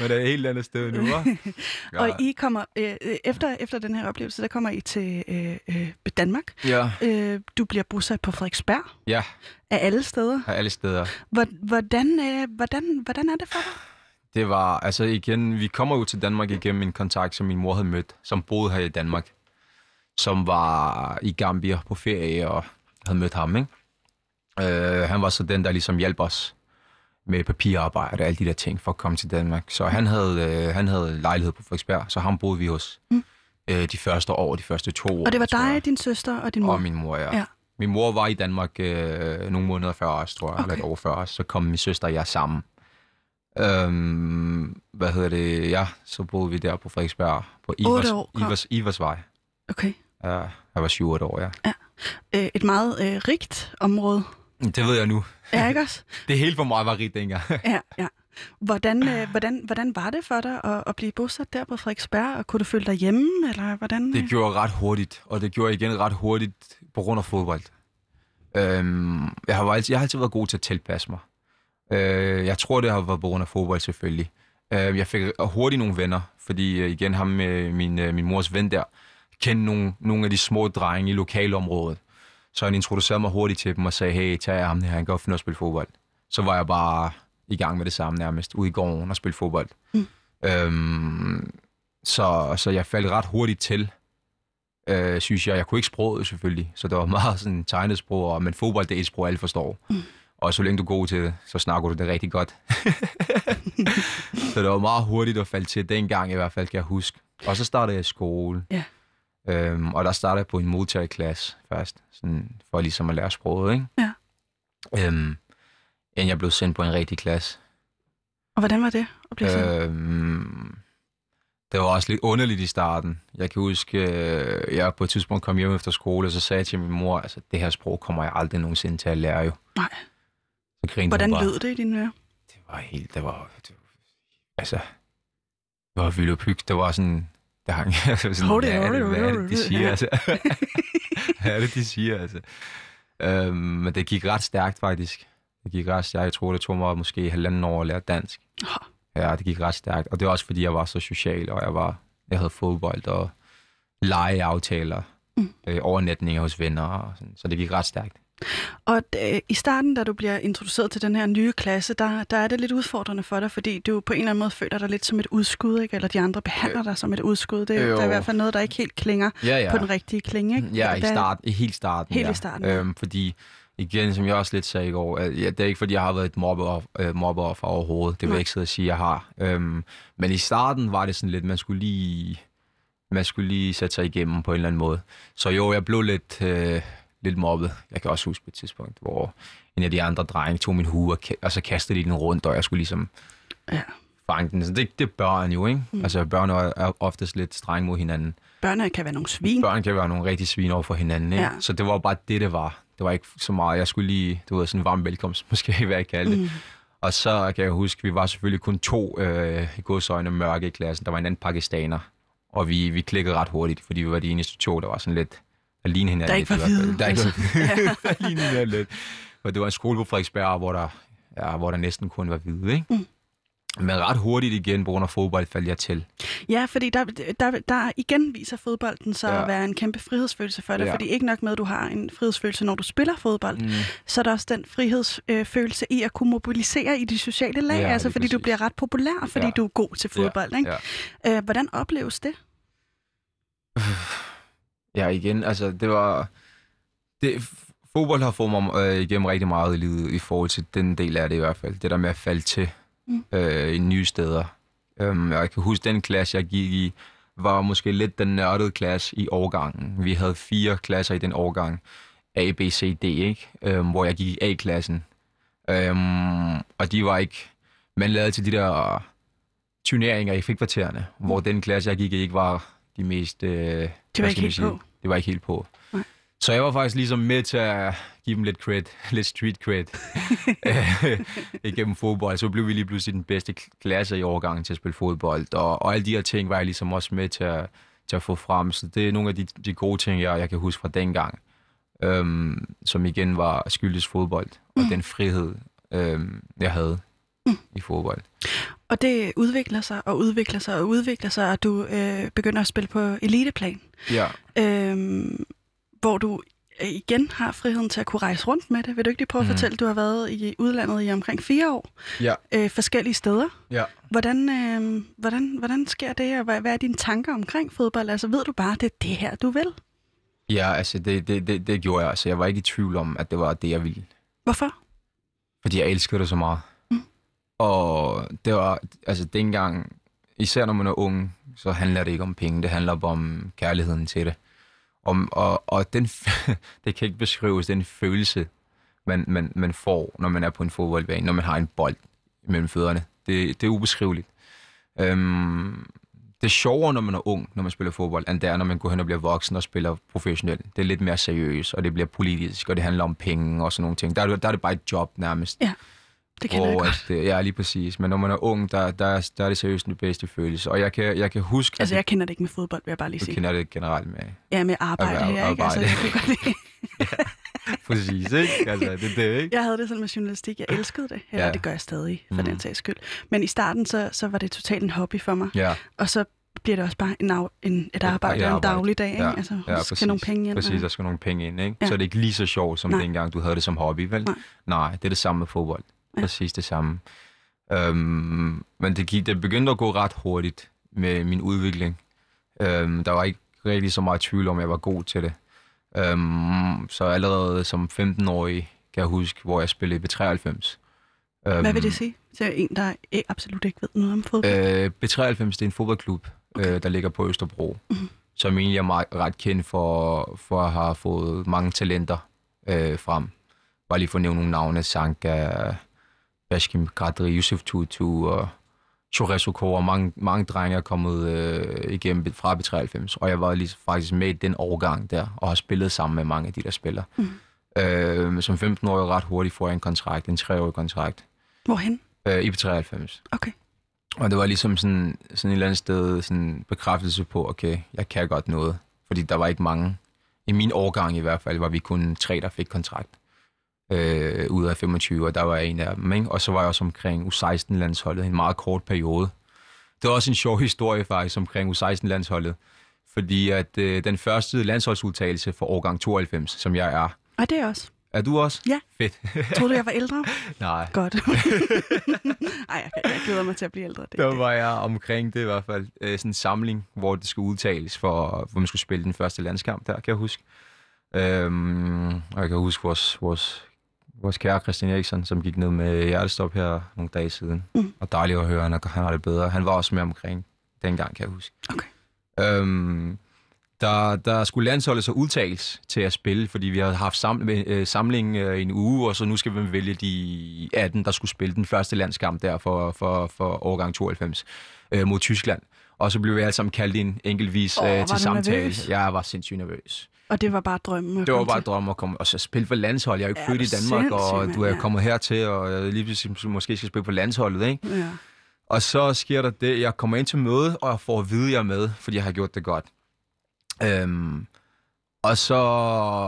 Men det er et helt andet sted nu, hva'? [laughs] Ja. Og I kommer, øh, øh, efter, efter den her oplevelse, der kommer I til øh, øh, Danmark. Ja, Øh, du bliver bosat på Frederiksberg ja, af alle steder. af alle steder. Hvor- Hvordan, øh, hvordan, hvordan er det for dig? Det var, altså igen, vi kommer jo til Danmark igennem en kontakt, som min mor havde mødt, som boede her i Danmark, som var i Gambia på ferie og havde mødt ham, ikke? Øh, han var så den, der ligesom hjalp os med papirarbejde og alle de der ting for at komme til Danmark. Så han havde, øh, han havde lejlighed på Frederiksberg, så ham boede vi hos Mm. øh, de første år, de første to år. Og det var dig, din søster og din mor? Og min mor, ja. Ja. Min mor var i Danmark øh, nogle måneder før os, tror jeg, okay. eller et år før os. Så kom min søster og jeg sammen. Øhm, hvad hedder det? Ja, så boede vi der på Frederiksberg på Ivers, år, kom. Ivers, Iversvej. Okay. Ja, jeg var 7 år, ja. Øh, et meget øh, rigt område. Det ved jeg nu. Ja, ikke også? [laughs] Det hele for mig var rigt dengang. [laughs] Ja, ja. Hvordan, øh, hvordan, hvordan var det for dig at, at blive bosat der på Frederiksberg, og kunne du føle dig hjemme, eller hvordan? Det gjorde jeg ret hurtigt, og det gjorde jeg igen ret hurtigt på grund af fodbold. Øhm, jeg, har altid, jeg har altid været god til at tilpasse mig. Øh, jeg tror, det har været på grund af fodbold selvfølgelig. Øh, jeg fik hurtigt nogle venner, fordi øh, igen ham med min, øh, min mors ven der, kendte nogle, nogle af de små drenge i lokalområdet. Så han introducerede mig hurtigt til dem og sagde, hey, tag ham her, han kan godt finde at spille fodbold. Så var jeg bare i gang med det samme nærmest, ude i gården og spille fodbold. Mm. Øhm, så, så jeg faldt ret hurtigt til, øh, synes jeg. Jeg kunne ikke sproget selvfølgelig, så det var [laughs] meget sådan tegnesprog, og, men fodbold det er et sprog, alle forstår. Mm. Og så længe du er god til det, så snakker du det rigtig godt. [laughs] så det var meget hurtigt at falde til dengang i hvert fald, kan jeg huske. Og så startede jeg i skole. Ja. Øhm, og der startede jeg på en modtagerklasse først, sådan for ligesom at lære sproget, ikke? Ja. Øhm, inden jeg blev sendt på en rigtig klasse. Og hvordan var det at blive sendt? Øhm, det var også lidt underligt i starten. Jeg kan huske, øh, jeg på et tidspunkt kom hjem efter skole, og så sagde jeg til min mor, altså det her sprog kommer jeg aldrig nogensinde til at lære jo. Nej. Så grinede Hvordan bare. lød det i dine ører? Det var helt, det var, det altså, det var vildt pyg. Det var sådan, der hang, [laughs] sådan, Hold it, hvad, er det, hvad er det, de siger, altså? [laughs] [laughs] hvad er det, de siger, altså? Øhm, men det gik ret stærkt, faktisk. Det gik ret stærkt. Jeg tror, det tog mig måske halvanden år at lære dansk. Ja, det gik ret stærkt. Og det er også, fordi jeg var så social, og jeg var, jeg havde fodbold og legeaftaler, Mm. øh, overnatninger hos venner, og sådan. så det gik ret stærkt. Og øh, i starten, da du bliver introduceret til den her nye klasse, der, der er det lidt udfordrende for dig, fordi du på en eller anden måde føler dig lidt som et udskud, ikke? eller de andre behandler dig som et udskud. Det, er- Jo. der er i hvert fald noget, der ikke helt klinger Ja, ja. på den rigtige klinge. Ikke? Ja, i, Hvad- start, i helt starten. Helt i ja. starten, ja. Øhm, fordi, igen, som jeg også lidt sagde i går, at, ja, det er ikke, fordi jeg har været et mobber, øh, mobberoffer overhovedet. Det vil jeg ikke sidde og sige, jeg har. Øhm, men i starten var det sådan lidt, man skulle lige, man skulle lige sætte sig igennem på en eller anden måde. Så jo, jeg blev lidt, øh, lidt mobbet. Jeg kan også huske på et tidspunkt, hvor en af de andre drenge tog min hue, og, og så kastede de den rundt, og jeg skulle ligesom Ja. fange den. Så det, det er børn jo, ikke? Mm. Altså, børn er, er oftest lidt strenge mod hinanden. Børnene kan være nogle svin. Børn kan være nogle rigtig svin over for hinanden, ikke? Ja. Så det var bare det, det var. Det var ikke så meget. Jeg skulle lige, du ved, sådan en varm velkomst, måske, [laughs] hvad jeg kalde det. Mm. Og så kan jeg huske, vi var selvfølgelig kun to øh, i godsøjne mørke i klassen. Der var en anden pakistaner. Og vi, vi klikkede ret hurtigt, fordi vi var de eneste to, der var sådan lidt at ligne hinanden. Der ikke lidt, var hvide, Der ikke altså. var [laughs] lignede hinanden lidt. Og det var en skole på Frederiksberg, hvor der, ja, hvor der næsten kun var hvide, ikke? Mm. Men ret hurtigt igen, på grund af fodbold, faldt jeg til. Ja, fordi der, der, der igen viser fodbolden så Ja. at være en kæmpe frihedsfølelse for dig. Ja. Fordi ikke nok med, at du har en frihedsfølelse, når du spiller fodbold, mm. så er der også den frihedsfølelse i at kunne mobilisere i de sociale lag. Ja, altså fordi du præcis. bliver ret populær, fordi Ja. du er god til fodbold. Ikke? Ja. Øh, hvordan opleves det? [laughs] Ja, igen, altså det var... Det, fodbold har fået mig øh, igennem rigtig meget i livet i forhold til den del af det i hvert fald. Det der med at falde til Mm. øh, i nye steder. Um, jeg kan huske, den klasse, jeg gik i, var måske lidt den nørdede klasse i årgangen. Vi havde fire klasser i den årgang. A, B, C, D, ikke? Um, hvor jeg gik i A-klassen. Um, og de var ikke... Man lavede til de der turneringer i frikvartererne, hvor den klasse, jeg gik i, ikke var de mest... Øh, Det var ikke helt sige? på. Det var ikke helt på. Nej. Så jeg var faktisk ligesom med til at give dem lidt cred, [laughs] lidt street cred [laughs] øh, igennem fodbold. Så blev vi lige pludselig den bedste klasse i overgangen til at spille fodbold. Og, og alle de her ting var jeg ligesom også med til at, til at få frem. Så det er nogle af de, de gode ting, jeg, jeg kan huske fra dengang. Øhm, som igen var skyldes fodbold. Og den frihed, øhm, jeg havde i fodbold. Og det udvikler sig og udvikler sig og udvikler sig, og du øh, begynder at spille på eliteplan, Ja. øh, hvor du øh, igen har friheden til at kunne rejse rundt med det. Vil du ikke lige prøve at Mhm. fortælle, du har været i udlandet i omkring fire år, Ja. øh, forskellige steder. Ja. Hvordan, øh, hvordan, hvordan sker det, og hvad, hvad er dine tanker omkring fodbold? Altså ved du bare, det er det her, du vil? Ja, altså det, det, det, det gjorde jeg. Altså, jeg var ikke i tvivl om, at det var det, jeg ville. Hvorfor? Fordi jeg elskede det så meget. Og det var, altså dengang, især når man er ung, så handler det ikke om penge, det handler om kærligheden til det. Om, og, og den, [laughs] det kan ikke beskrives, den følelse, man, man, man får, når man er på en fodboldbane, når man har en bold mellem fødderne. Det, det er ubeskriveligt. Øhm, det er sjovere, når man er ung, når man spiller fodbold, end det er, når man går hen og bliver voksen og spiller professionelt. Det er lidt mere seriøst, og det bliver politisk, og det handler om penge og sådan nogle ting. Der er, det- der er det bare et job nærmest. Ja, det kender jeg godt. at ja, lige præcis. Men når man er ung, der, der, er, der er det seriøst den bedste følelse. Og jeg kan, jeg kan huske, Altså, at jeg kender det ikke med fodbold, vil jeg bare lige du sige. kender det generelt med. Ja, med arbejde Erhverv- her, ikke? Altså, jeg, kan godt lide. [laughs] Præcis, ikke? Altså, det det, ikke? jeg havde det sådan med journalistik. Jeg elskede det. Eller Ja. det gør jeg stadig, for Mhm. den sags skyld. Men i starten, så, så var det totalt en hobby for mig. Ja, Og så bliver det også bare en, en, et arbejde, ja, en arbejde. dagligdag. Ikke? Ja, Altså, ja, der skal nogle penge ind. Præcis, der skal nogle penge ind, ikke? Ja. Så er det ikke lige så sjovt, som Nej. dengang du havde det som hobby, vel? Nej. Nej, det er det samme med fodbold. Ja. Præcis det samme. Øhm, men det, gik, det begyndte at gå ret hurtigt med min udvikling. Øhm, der var ikke rigtig så meget tvivl om, at jeg var god til det. Øhm, så allerede som 15-årig kan jeg huske, hvor jeg spillede i B93. Øhm, Hvad vil det sige? Så en, der absolut ikke ved noget om fodbold. Øh, B93 det er en fodboldklub, okay. øh, der ligger på Østerbro, Mhm. mm-hmm. som egentlig er meget, ret kendt for, for at have fået mange talenter øh, frem. Bare lige for at nævne nogle navne. Sanka, Bashkim Kadri, Yusuf Tutu og Chores og mange, mange drenge er kommet øh, igennem fra B93, og jeg var lige faktisk med i den årgang der, og har spillet sammen med mange af de der spillere. Mhm. Mm. Øh, som 15-årig ret hurtigt får jeg en kontrakt, en treårig kontrakt, Hvorhen? øh, i B93. Okay. Og det var ligesom sådan, sådan et eller andet sted sådan bekræftelse på, okay, jeg kan godt noget. Fordi der var ikke mange. I min årgang i hvert fald var vi kun tre, der fik kontrakt. Øh, ud af 25, og der var jeg en af dem. Ikke? Og så var jeg også omkring U16-landsholdet i en meget kort periode. Det var også en sjov historie faktisk omkring U16-landsholdet. Fordi at øh, den første landsholdsudtagelse for årgang 92, som jeg er, Og det er også. er du også? Ja. Fedt. [laughs] Troede du, jeg var ældre? [laughs] Nej. Godt. [laughs] Ej, jeg, jeg glæder mig til at blive ældre. Det, Der var jeg omkring det i hvert fald. Øh, sådan en samling, hvor det skulle udtales, for, hvor man skulle spille den første landskamp der, kan jeg huske. Øhm, og jeg kan huske vores, vores, vores kære Christian Eriksen, som gik ned med hjertestop her nogle dage siden. Mm. Og dejligt at høre, han, han har det bedre. Han var også med omkring dengang, kan jeg huske. Okay. Øhm, der, der skulle landsholdet så udtages til at spille, fordi vi havde haft sam, øh, samling øh, en uge, og så nu skal vi vælge de 18, der skulle spille den første landskamp der for, for, for årgang 92 øh, mod Tyskland. Og så blev vi alle sammen kaldt ind enkeltvis øh, var til samtale. nervøs? Jeg var sindssygt nervøs. Og det var bare drømmen. at Det var bare til. drømme at komme og så spille for landshold. Jeg er jo ikke Ja, født i Danmark, og du er mand, ja. kommet hertil, og jeg lige pludselig måske skal spille på landsholdet, ikke? Ja. Og så sker der det, jeg kommer ind til møde, og jeg får at vide, jeg er med, fordi jeg har gjort det godt. Øhm, og så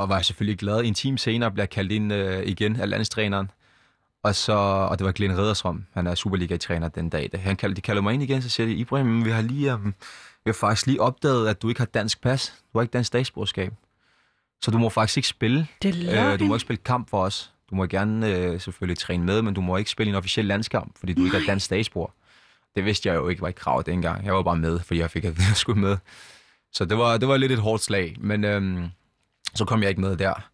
var jeg selvfølgelig glad. En time senere blev jeg kaldt ind øh, igen af landstræneren. Og, så, og det var Glenn Redersrom, han er Superliga-træner den dag. Han kaldte, de kalder mig ind igen, så siger de, Ibrahim, vi har, lige, um, vi har faktisk lige opdaget, at du ikke har dansk pas. Du har ikke dansk statsborgerskab. Så du må faktisk ikke spille. Det er Øh, du må ikke spille kamp for os. Du må gerne øh, selvfølgelig træne med, men du må ikke spille en officiel landskamp, fordi du ikke er dansk statsborger. Det vidste jeg jo ikke var et krav dengang. Jeg var bare med, fordi jeg fik at jeg skulle med. Så det var, det var lidt et hårdt slag, men øhm, så kom jeg ikke med der.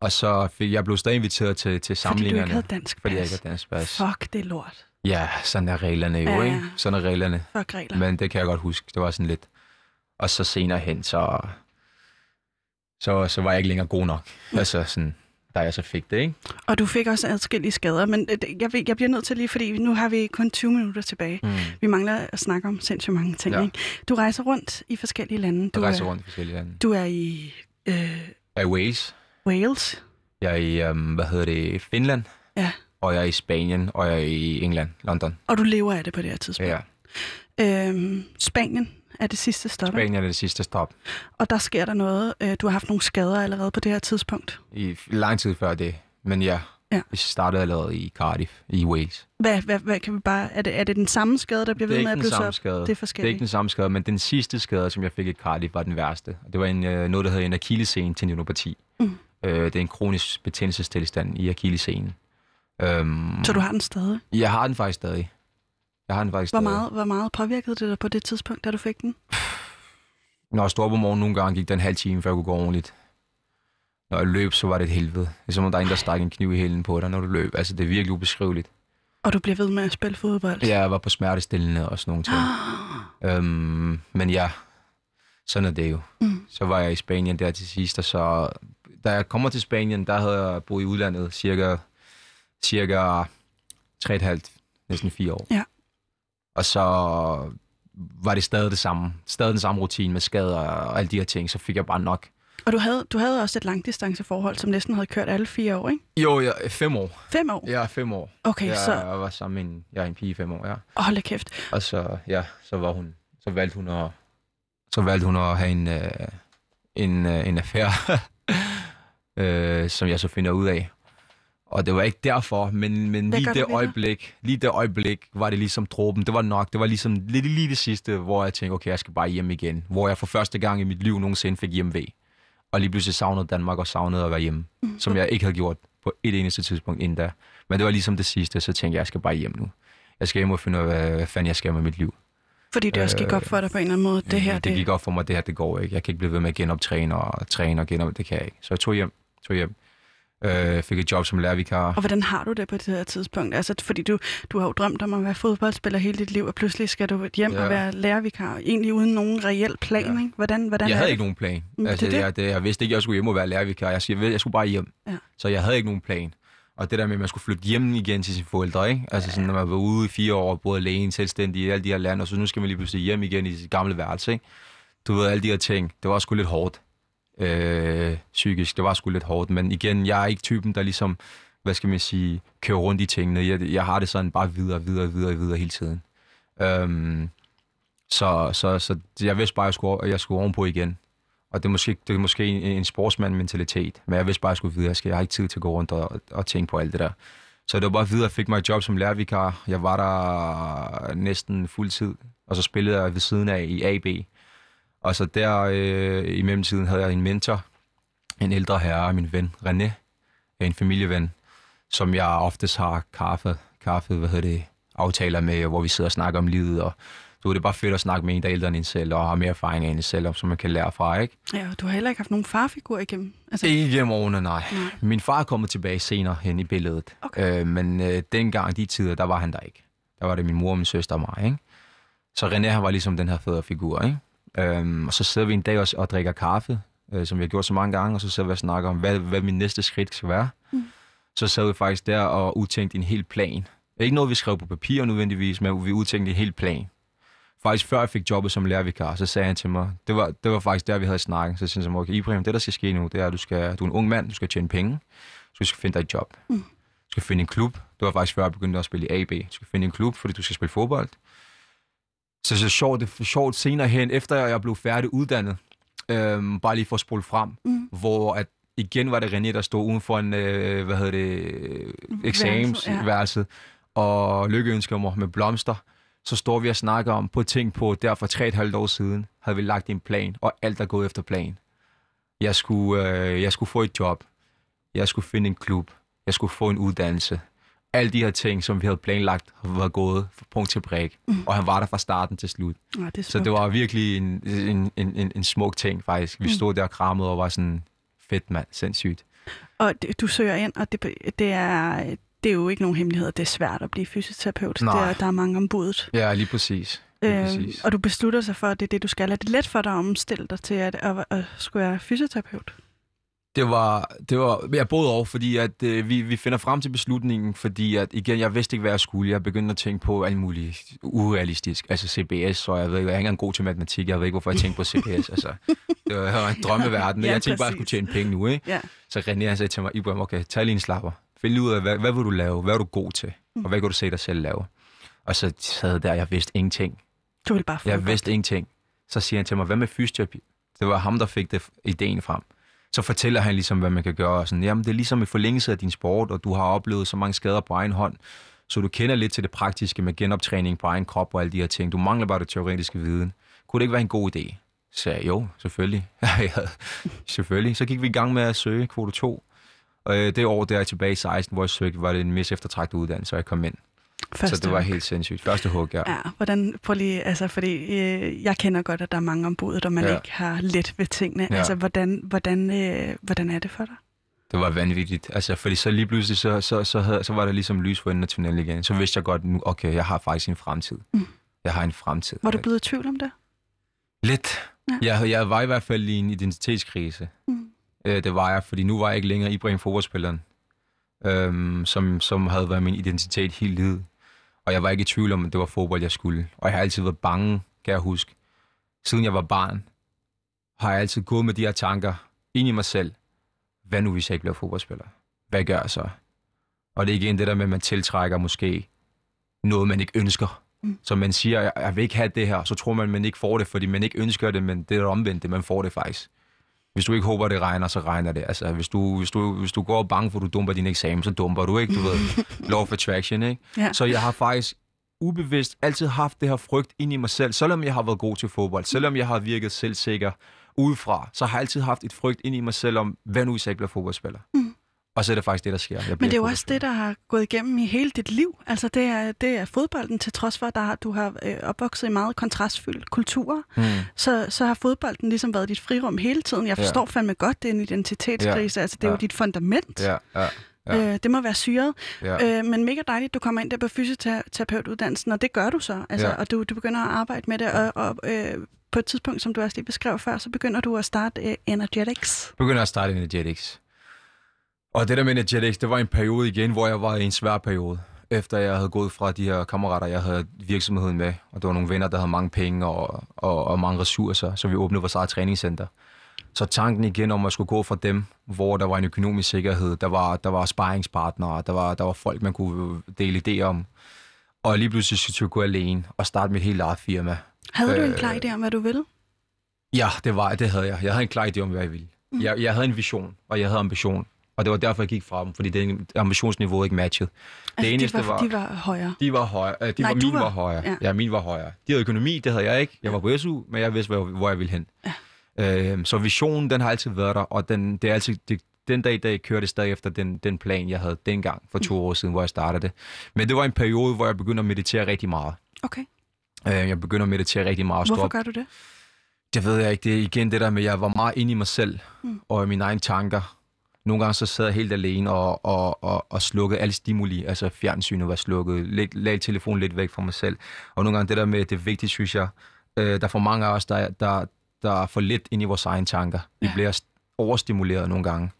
Og så fik jeg blev stadig inviteret til, til Fordi du samlingerne. ikke havde dansk fordi jeg pas. ikke havde dansk pas. Fuck, det er lort. Ja, sådan er reglerne jo, Ja, ikke? Sådan er reglerne. Fuck regler. Men det kan jeg godt huske. Det var sådan lidt. Og så senere hen, så, så, så var jeg ikke længere god nok. Altså sådan, da jeg så fik det, ikke? Og du fik også adskillige skader, men øh, jeg, jeg bliver nødt til lige, fordi nu har vi kun 20 minutter tilbage. Mm. Vi mangler at snakke om sindssygt mange ting. Ja. Ikke? Du rejser rundt i forskellige lande. Du Jeg rejser er, rundt i forskellige lande. Du er i øh, Jeg er i Wales. Wales. Jeg er i, um, hvad hedder det, Finland. Ja. Og jeg er i Spanien, og jeg er i England, London. Og du lever af det på det her tidspunkt. Ja, Øhm, Spanien er det sidste stop. Spanien er det sidste stop. Og der sker der noget. Øh, du har haft nogle skader allerede på det her tidspunkt. I lang tid før det. Men ja, Ja. vi startede allerede i Cardiff, i Wales. Hvad, hvad, hvad kan vi bare... Er det, er det den samme skade, der bliver er ved med at blive skade. Det er Det er forskelligt. ikke den samme skade, men den sidste skade, som jeg fik i Cardiff, var den værste. Det var en, øh, noget, der hedder en akillescene tendinopati. Mm. Øh, det er en kronisk betændelsestilstand i akillescenen. Øhm, Så du har den stadig? Jeg har den faktisk stadig. Jeg har den faktisk Hvor stadig. meget, hvor meget påvirkede det dig på det tidspunkt, da du fik den? Når jeg stod op om morgenen nogle gange, gik der en halv time, før jeg kunne gå ordentligt. Når jeg løb, så var det et helvede. Det er som om, der er en, der stak en kniv i hælen på dig, når du løb. Altså, det er virkelig ubeskriveligt. Og du bliver ved med at spille fodbold? Ja, jeg var på smertestillende og sådan nogle ting. [gasps] øhm, men ja, sådan er det jo. Mm. Så var jeg i Spanien der til sidst, og så... Da jeg kommer til Spanien, der havde jeg boet i udlandet cirka, cirka 3,5, næsten fire år. Ja. Og så var det stadig det samme. Stadig den samme rutine med skader og alle de her ting. Så fik jeg bare nok. Og du havde, du havde også et langdistanceforhold, som næsten havde kørt alle fire år, ikke? Jo, er fem år. Fem år? Er fem år. Okay, jeg, så... Jeg var sammen med en, jeg en pige i fem år, ja. Hold kæft. Og så, ja, så var hun, så valgte hun at, så valgte hun at have en, øh, en, øh, en affære, [laughs] øh, som jeg så finder ud af. Og det var ikke derfor, men, men Hvad lige det øjeblik, lige det øjeblik var det ligesom dråben. Det var nok, det var ligesom lige, lige det sidste, hvor jeg tænkte, okay, jeg skal bare hjem igen. Hvor jeg for første gang i mit liv nogensinde fik hjemvej. Og lige pludselig savnede Danmark og savnede at være hjemme, mm. som jeg ikke havde gjort på et eneste tidspunkt inden da. Men det var ligesom det sidste, så tænkte jeg, jeg skal bare hjem nu. Jeg skal hjem og finde ud af, hvad, fanden jeg skal med mit liv. Fordi det også gik op for dig på en eller anden måde. Det her, det, det gik op for mig, det her, det går ikke. Jeg kan ikke blive ved med at genoptræne og træne og genop, det kan jeg ikke. Så jeg tog hjem, tog hjem. Øh, fik et job som lærervikar. Og hvordan har du det på det her tidspunkt? Altså, fordi du, du har jo drømt om at være fodboldspiller hele dit liv, og pludselig skal du hjem ja. Og være lærervikar, egentlig uden nogen reel plan, Ja. ikke? Hvordan, hvordan Jeg havde det? ikke nogen plan. Mm, altså, det det. Jeg, det, jeg vidste ikke, at jeg skulle hjem og være lærervikar. Jeg, jeg, jeg skulle bare hjem. Ja. Så jeg havde ikke nogen plan. Og det der med, at man skulle flytte hjem igen til sine forældre, ikke? Altså sådan, når man var ude i fire år, boede alene, selvstændig i alle de her lande, og så nu skal man lige pludselig hjem igen i sit gamle værelse, ikke? Du ved, alle de her ting. Det var sgu lidt hårdt. Øh, psykisk, det var sgu lidt hårdt. Men igen, jeg er ikke typen, der ligesom, hvad skal man sige, kører rundt i tingene. Jeg, jeg har det sådan bare videre, videre, videre, videre hele tiden. Øhm, så, så, så jeg vidste bare, at jeg skulle, at jeg skulle ovenpå igen. Og det er måske, det er måske en, en sportsmand-mentalitet, men jeg vidste bare, at jeg skulle videre. Jeg, skal, jeg har ikke tid til at gå rundt og, og tænke på alt det der. Så det var bare videre, jeg fik mig et job som lærervikar. Jeg var der næsten fuld tid, og så spillede jeg ved siden af i AB. Og så der øh, i mellemtiden havde jeg en mentor, en ældre herre, min ven René, en familieven, som jeg oftest har kaffe, kaffe hvad hedder det, aftaler med, hvor vi sidder og snakker om livet, og du ved, det er bare fedt at snakke med en, der er ældre end en selv, og har mere erfaring end en selv, som man kan lære fra, ikke? Ja, og du har heller ikke haft nogen farfigur igennem. Altså, Ikke gennem årene, nej. Nej. Min far er kommet tilbage senere hen i billedet. Okay. Øh, men øh, dengang, de tider, der var han der ikke. Der var det min mor, min søster og mig, ikke? Så René, han var ligesom den her fædre figur, ikke? Øhm, og så sidder vi en dag og, og drikker kaffe, øh, som vi har gjort så mange gange, og så sidder vi og snakker om, hvad, hvad min næste skridt skal være. Mm. Så sad vi faktisk der og udtænkte en hel plan. Ikke noget, vi skrev på papir nødvendigvis, men vi udtænkte en hel plan. Faktisk før jeg fik jobbet som lærervikar, så sagde han til mig, det var, det var faktisk der, vi havde snakket. Så sagde han, okay, Ibrahim, det der skal ske nu, det er, at du, skal, du er en ung mand, du skal tjene penge, så du skal finde dig et job. Mm. Du skal finde en klub. Det var faktisk før jeg begyndte at spille i AB. Du skal finde en klub, fordi du skal spille fodbold. Så det er sjovt, det er sjovt senere hen, efter jeg blev færdig uddannet, øhm, bare lige for at spole frem, mm. hvor at igen var det René, der stod uden for en, øh, hvad hedder det, eksamensværelset, ja. og lykkeønsker mig med blomster. Så står vi og snakker om på ting på, der for tre et halvt år siden, havde vi lagt en plan, og alt er gået efter plan. Jeg skulle, øh, jeg skulle få et job. Jeg skulle finde en klub. Jeg skulle få en uddannelse. Alle de her ting, som vi havde planlagt, var gået fra punkt til bræk. Mm. Og han var der fra starten til slut. ja, det Så det var virkelig en, en, en, en, en smuk ting, faktisk. Vi stod der og krammede og var sådan, fedt mand, sindssygt. Og det, du søger ind, og det, det, er, det er jo ikke nogen hemmelighed. Det er svært at blive fysioterapeut. Nej. Der, der er mange om budet. Ja, lige præcis. Øh, og du beslutter sig for, at det er det, du skal. Er det let for dig at omstille dig til at, at, at skulle være fysioterapeut? Det var, det var ja, både og, fordi at, øh, vi, vi finder frem til beslutningen, fordi at, igen, jeg vidste ikke, hvad jeg skulle. Jeg begyndte at tænke på alt muligt urealistisk. Altså CBS, og jeg ved ikke, jeg er ikke engang god til matematik. Jeg ved ikke, hvorfor jeg tænkte på CBS. altså, [laughs] det var en drømmeverden, men Ja, jeg tænkte bare, at jeg skulle tjene penge nu. Ikke? Ja. Så René han sagde til mig, Ibrahim, okay, tag lige en slapper. Find ud af, hvad, hvad vil du lave? Hvad er du god til? Og hvad kan du se dig selv lave? Og så sad jeg der, jeg vidste ingenting. Du vil bare få Jeg vidste ingenting. Så siger han til mig, hvad med fysioterapi? Det var ham, der fik det, ideen frem. Så fortæller han ligesom, hvad man kan gøre. Og sådan, Jamen, det er ligesom i forlængelse af din sport, og du har oplevet så mange skader på egen hånd, så du kender lidt til det praktiske med genoptræning på egen krop og alle de her ting. Du mangler bare det teoretiske viden. Kunne det ikke være en god idé? Så sagde jeg, jo, selvfølgelig. [laughs] Ja, selvfølgelig. Så gik vi i gang med at søge kvote 2. Og øh, det år der er tilbage i 16, hvor jeg søgte, var det en mest eftertragtet uddannelse, og jeg kom ind. Første så det var hug. helt sindssygt. Første hug, ja. Ja, hvordan, prøv lige, altså, fordi øh, jeg kender godt, at der er mange om budet, og man Ja. ikke har let ved tingene. Ja. Altså, hvordan, hvordan, øh, hvordan er det for dig? Det var vanvittigt. Altså, fordi så lige pludselig, så, så, så, havde, så var der ligesom lys for enden af tunnelen igen. Så vidste jeg godt, nu, okay, jeg har faktisk en fremtid. Mm. Jeg har en fremtid. Var du blevet i tvivl om det? Lidt. Ja. Jeg, jeg var i hvert fald i en identitetskrise. Mm. Øh, det var jeg, fordi nu var jeg ikke længere Ibrahim fodboldspilleren, øhm, som, som havde været min identitet hele livet. Og jeg var ikke i tvivl om, at det var fodbold, jeg skulle. Og jeg har altid været bange kan jeg huske. Siden jeg var barn, har jeg altid gået med de her tanker ind i mig selv. Hvad nu, hvis jeg ikke bliver fodboldspiller? Hvad gør jeg så? Og det er igen det der med, at man tiltrækker måske noget, man ikke ønsker. Mm. Så man siger, jeg, jeg vil ikke have det her, så tror man, man ikke får det, fordi man ikke ønsker det, men det er omvendt, det man får det faktisk. Hvis du ikke håber, det regner, så regner det. Altså, hvis du, hvis du, hvis du går bange for, at du dumper din eksamen, så dumper du ikke, du ved. [laughs] Law of attraction, ikke? Ja. Så jeg har faktisk ubevidst altid haft det her frygt ind i mig selv, selvom jeg har været god til fodbold, selvom jeg har virket selvsikker udefra, så har jeg altid haft et frygt ind i mig selv om, hvad nu hvis jeg ikke bliver fodboldspiller? Mm. Og så er det faktisk det, der sker. Jeg Men det er jo også det, der har gået igennem i hele dit liv. Altså det er, det er fodbolden, til trods for, at der, har- du har øh, opvokset i meget kontrastfyldt kultur. Mm. Så, så har fodbolden ligesom været dit frirum hele tiden. Jeg Ja. forstår fandme godt, det er en identitetskrise. Altså det er jo Ja. dit fundament. Ja, ja, ja, Øh, det må være syret. ja. Øh, men mega dejligt, du kommer ind der på fysioterapeutuddannelsen, og det gør du så. Altså, Ja. Og du, du begynder at arbejde med det, og, og øh, på et tidspunkt, som du også lige beskrev før, så begynder du at starte øh, Energetics. begynder at starte Energetics. Og det der med Energetics, det var en periode igen, hvor jeg var i en svær periode. Efter jeg havde gået fra de her kammerater, jeg havde virksomheden med, og der var nogle venner, der havde mange penge og, og, og mange ressourcer, så vi åbnede vores eget træningscenter. Så tanken igen om at skulle gå fra dem, hvor der var en økonomisk sikkerhed, der var, der var sparringspartnere, der var, der var folk, man kunne dele idéer om. Og lige pludselig skulle jeg gå alene og starte mit helt eget firma. Havde du en Øh, klar idé om, hvad du ville? Ja, det var det havde jeg. Jeg havde en klar idé om, hvad jeg ville. Mm. Jeg, jeg havde en vision, og jeg havde ambition. Og det var derfor, jeg gik fra dem, fordi det ambitionsniveau ikke matchede. Altså, eneste de, var, var- de var højere. De var højere. Øh, de Nej, var, min var- var, højere. ja. Ja. min var højere. De havde økonomi, det havde jeg ikke. Jeg var på SU, men jeg vidste, hvor, hvor jeg ville hen. Ja. Øh, så visionen, den har altid været der, og den, det er altid, det, den dag i dag kører det stadig efter den, den plan, jeg havde dengang for to år siden, hvor jeg startede det. Men det var en periode, hvor jeg begyndte at meditere rigtig meget. Okay. Øh, jeg begyndte at meditere rigtig meget. Hvorfor gør du det? det ved jeg ikke. Det er igen det der med, at jeg var meget inde i mig selv mm. og i mine egne tanker. Nogle gange så sad jeg helt alene og, og, og, og slukkede alle stimuli. Altså fjernsynet var slukket. Lidt, lagde telefonen lidt væk fra mig selv. Og nogle gange det der med, det er vigtigt, synes jeg. Øh, der er for mange af os, der, der, der er for lidt inde i vores egne tanker. Vi Ja. bliver st- overstimuleret nogle gange.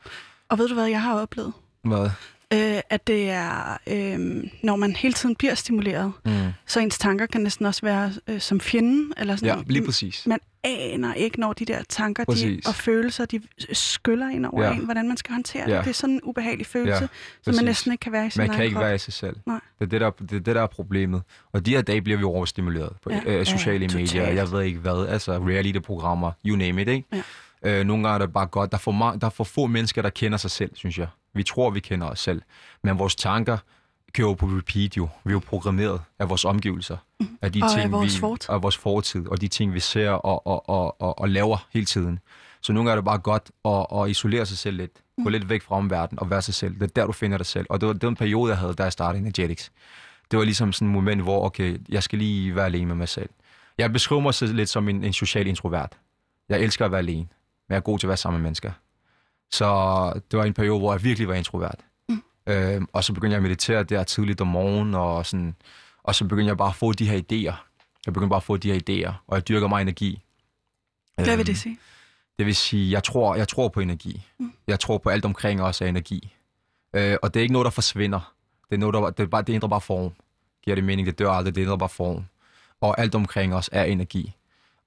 Og ved du hvad, jeg har oplevet? Hvad? Øh, at det er, øh, når man hele tiden bliver stimuleret, Mm. så ens tanker kan næsten også være øh, som fjenden. Eller sådan, Ja, lige præcis. Man aner ikke, når de der tanker de, og følelser, de skyller ind over Ja. en, hvordan man skal håndtere Ja. det. Det er sådan en ubehagelig følelse, Ja, som man næsten ikke kan være i sin Man kan ikke krop. være i sig selv. Nej. Det er det, der, det, er det, der er problemet. Og de her dage bliver vi overstimuleret på Ja, ja, ja, øh, sociale totalt. medier. Jeg ved ikke hvad. Altså reality-programmer. You name it, ikke? Ja. Øh, nogle gange er det bare godt. Der er, for der er for få mennesker, der kender sig selv, synes jeg. Vi tror, vi kender os selv. Men vores tanker kører på repeat jo. Vi er jo programmeret af vores omgivelser. Af de Mm. Og af ting, vores vi, fortid. Af vores fortid. Og de ting, vi ser og, og, og, og, og laver hele tiden. Så nogle gange er det bare godt at, at isolere sig selv lidt. Gå lidt væk fra omverdenen og være sig selv. Det er der, du finder dig selv. Og det var, det var en periode, jeg havde, da jeg startede Energetics. Det var ligesom sådan et moment, hvor okay, jeg skal lige være alene med mig selv. Jeg beskriver mig selv lidt som en, en social introvert. Jeg elsker at være alene, men jeg er god til at være sammen med mennesker. Så det var en periode, hvor jeg virkelig var introvert. Mm. Øhm, og så begyndte jeg at meditere der tidligt om morgenen, og, sådan, og så begyndte jeg bare at få de her idéer. Jeg begyndte bare at få de her idéer, og jeg dyrker mig energi. Hvad vil Øhm, det sige? det vil sige, jeg tror, jeg tror på energi. Mm. Jeg tror på alt omkring os er energi. Øh, og det er ikke noget, der forsvinder. Det, er noget, der, det, er bare, det ændrer bare form. Giver det mening? Det dør aldrig, det ændrer bare form. Og alt omkring os er energi.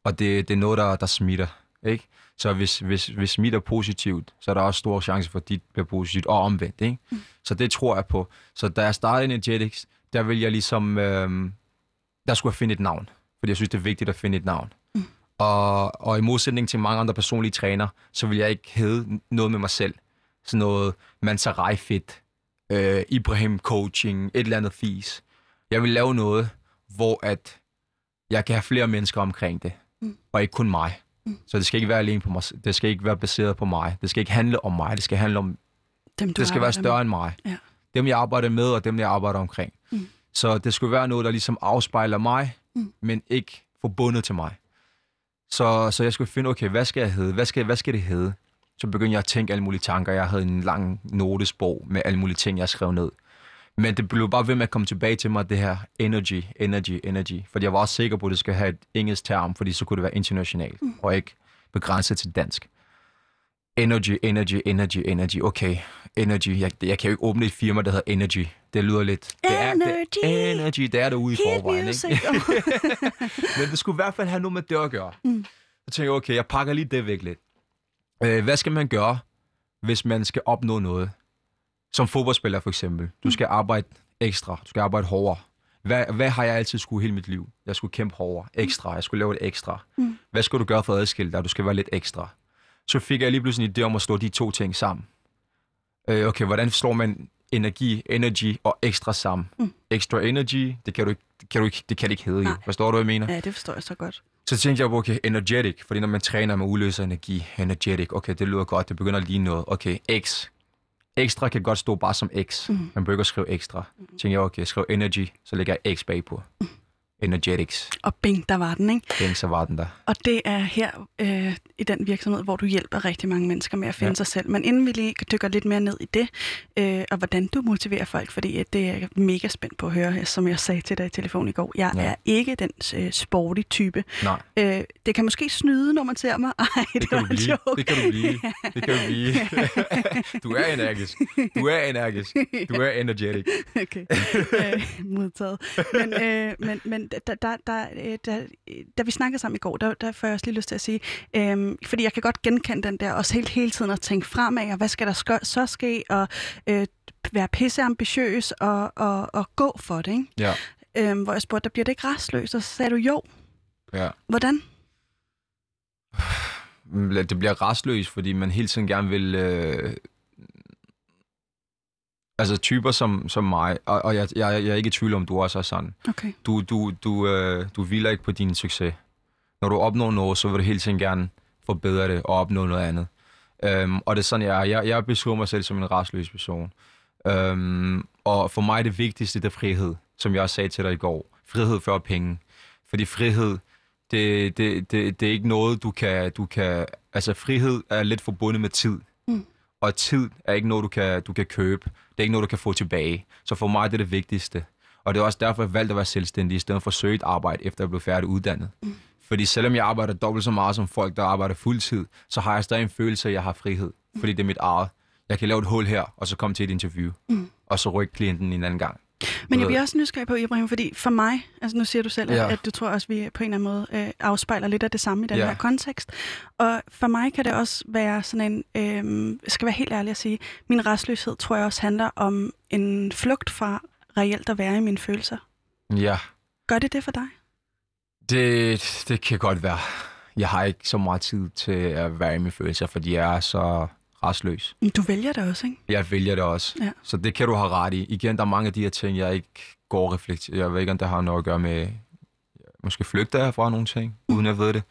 Og det, det er noget, der, der smitter. Ikke? Så hvis, hvis, hvis smitter positivt, så er der også stor chance for, at dit bliver positivt, og omvendt. Ikke? Mm. Så det tror jeg på. Så da jeg startede Energetics, der vil jeg ligesom... Øh, der skulle jeg finde et navn. Fordi jeg synes, det er vigtigt at finde et navn. Og, og i modsætning til mange andre personlige træner, så vil jeg ikke hedde noget med mig selv. Sådan noget Mansarai Fit, øh, Ibrahim Coaching, et eller andet fis. Jeg vil lave noget, hvor at jeg kan have flere mennesker omkring det, mm. og ikke kun mig. Mm. Så det skal ikke være alene på mig. Det skal ikke være baseret på mig. Det skal ikke handle om mig. Det skal handle om Dem, det skal være større end mig. Ja. Dem, jeg arbejder med, og dem, jeg arbejder omkring. Mm. Så det skulle være noget, der ligesom afspejler mig, mm. men ikke forbundet til mig. Så, så jeg skulle finde, okay, hvad skal jeg hedde? Hvad skal, hvad skal det hedde? Så begyndte jeg at tænke alle mulige tanker. Jeg havde en lang notesbog med alle mulige ting, jeg skrev ned. Men det blev bare ved med at komme tilbage til mig, det her energy, energy, energy. Fordi jeg var også sikker på, at det skal have et engelsk term, fordi så kunne det være internationalt, mm. og ikke begrænset til dansk. Energy, energy, energy, energy. Okay, energy. Jeg, jeg kan jo ikke åbne et firma, der hedder Energy. Det lyder lidt... Det er, Energy. Det, energy, det er derude i Hit forvejen, music. ikke? [laughs] [laughs] Men det skulle i hvert fald have noget med det at gøre. Mm. Så tænker jeg, okay, jeg pakker lige det væk lidt. Øh, hvad skal man gøre, hvis man skal opnå noget? Som fodboldspiller for eksempel. Du skal arbejde ekstra. Du skal arbejde hårdere. Hvad, hvad har jeg altid skulle hele mit liv? Jeg skulle kæmpe hårdere. Ekstra. Jeg skulle lave det ekstra. Mm. Hvad skal du gøre for at adskille dig? Du skal være lidt ekstra. Så fik jeg lige pludselig en idé om at slå de to ting sammen. Øh, okay, hvordan slår man energi, energy og ekstra sammen? Mm. Extra energy, det kan du ikke, det kan, du ikke, det kan det ikke hedde jo. Nej. Forstår du, hvad jeg mener? Ja, det forstår jeg så godt. Så tænkte jeg okay, energetic, fordi når man træner, man udløser energi. Energetic, okay, det lyder godt, det begynder at ligne noget. Okay, X. Ekstra kan godt stå bare som X. Mm. Man behøver ikke at skrive ekstra. Mm. Tænkte jeg, okay, skriv energy, så lægger jeg X bagpå. Mm. Energetics. Og bing, der var den, ikke? Den, så var den der. Og det er her øh, i den virksomhed, hvor du hjælper rigtig mange mennesker med at finde Ja. sig selv. Men inden vi lige dykker lidt mere ned i det, øh, og hvordan du motiverer folk, fordi øh, det er jeg mega spændt på at høre, som jeg sagde til dig i telefon i går. Jeg Ja. er ikke den øh, sporty type. Nej, Øh, det kan måske snyde, når man ser mig. Ej, det, det kan var du blive. joke. Det kan du blive. Det kan du blive. [laughs] du er energisk. Du er energisk. Du er energetic. [laughs] okay. øh, modtaget. Men, øh, men, men da, der, der, øh, da, vi snakkede sammen i går, der, der får jeg også lige lyst til at sige, øh, fordi jeg kan godt genkende den der, også helt hele tiden at tænke fremad, og hvad skal der sk- så ske, og øh, være pisseambitiøs og, og, og gå for det, ikke? Ja. Øh, hvor jeg spurgte, der bliver det ikke restløst, og så sagde du jo. ja. Hvordan? [sighs] Det bliver restløst, fordi man hele tiden gerne vil... Øh... Altså typer som, som mig, og, og jeg, jeg, jeg er ikke i tvivl om, du også er sådan. Okay. Du, du, du, øh, du hviler ikke på din succes. Når du opnår noget, så vil du hele tiden gerne forbedre det og opnå noget andet. Um, og det er sådan, jeg er. Jeg, jeg beskriver mig selv som en restløs person. Um, og for mig er det vigtigste, det er frihed, som jeg også sagde til dig i går. Frihed før penge. Fordi frihed, det, det, det, det er ikke noget, du kan, du kan... Altså, frihed er lidt forbundet med tid. Og tid er ikke noget, du kan, du kan købe. Det er ikke noget, du kan få tilbage. Så for mig det er det vigtigste. Og det er også derfor, jeg valgte at være selvstændig, i stedet for at søge et arbejde, efter jeg blev færdig uddannet. Mm. Fordi selvom jeg arbejder dobbelt så meget som folk, der arbejder fuldtid, så har jeg stadig en følelse af, at jeg har frihed. Fordi det er mit eget. Jeg kan lave et hul her, og så komme til et interview. Mm. Og så rykke klienten en anden gang. Men jeg bliver også nysgerrig på, Ibrahim, fordi for mig, altså nu siger du selv, at, Ja. at du tror også, vi på en eller anden måde øh, afspejler lidt af det samme i den Ja. her kontekst. Og for mig kan det også være sådan en, øh, skal være helt ærlig at sige, min restløshed tror jeg også handler om en flugt fra reelt at være i mine følelser. Ja, Gør det det for dig? det, det kan godt være. Jeg har ikke så meget tid til at være i mine følelser, fordi jeg er så Men Du vælger det også, ikke? Jeg vælger det også. Ja. Så det kan du have ret i. Igen, der er mange af de her ting, jeg ikke går og reflekterer. Jeg ved ikke, om det har noget at gøre med... Måske flygter jeg fra nogle ting, uden jeg ved det.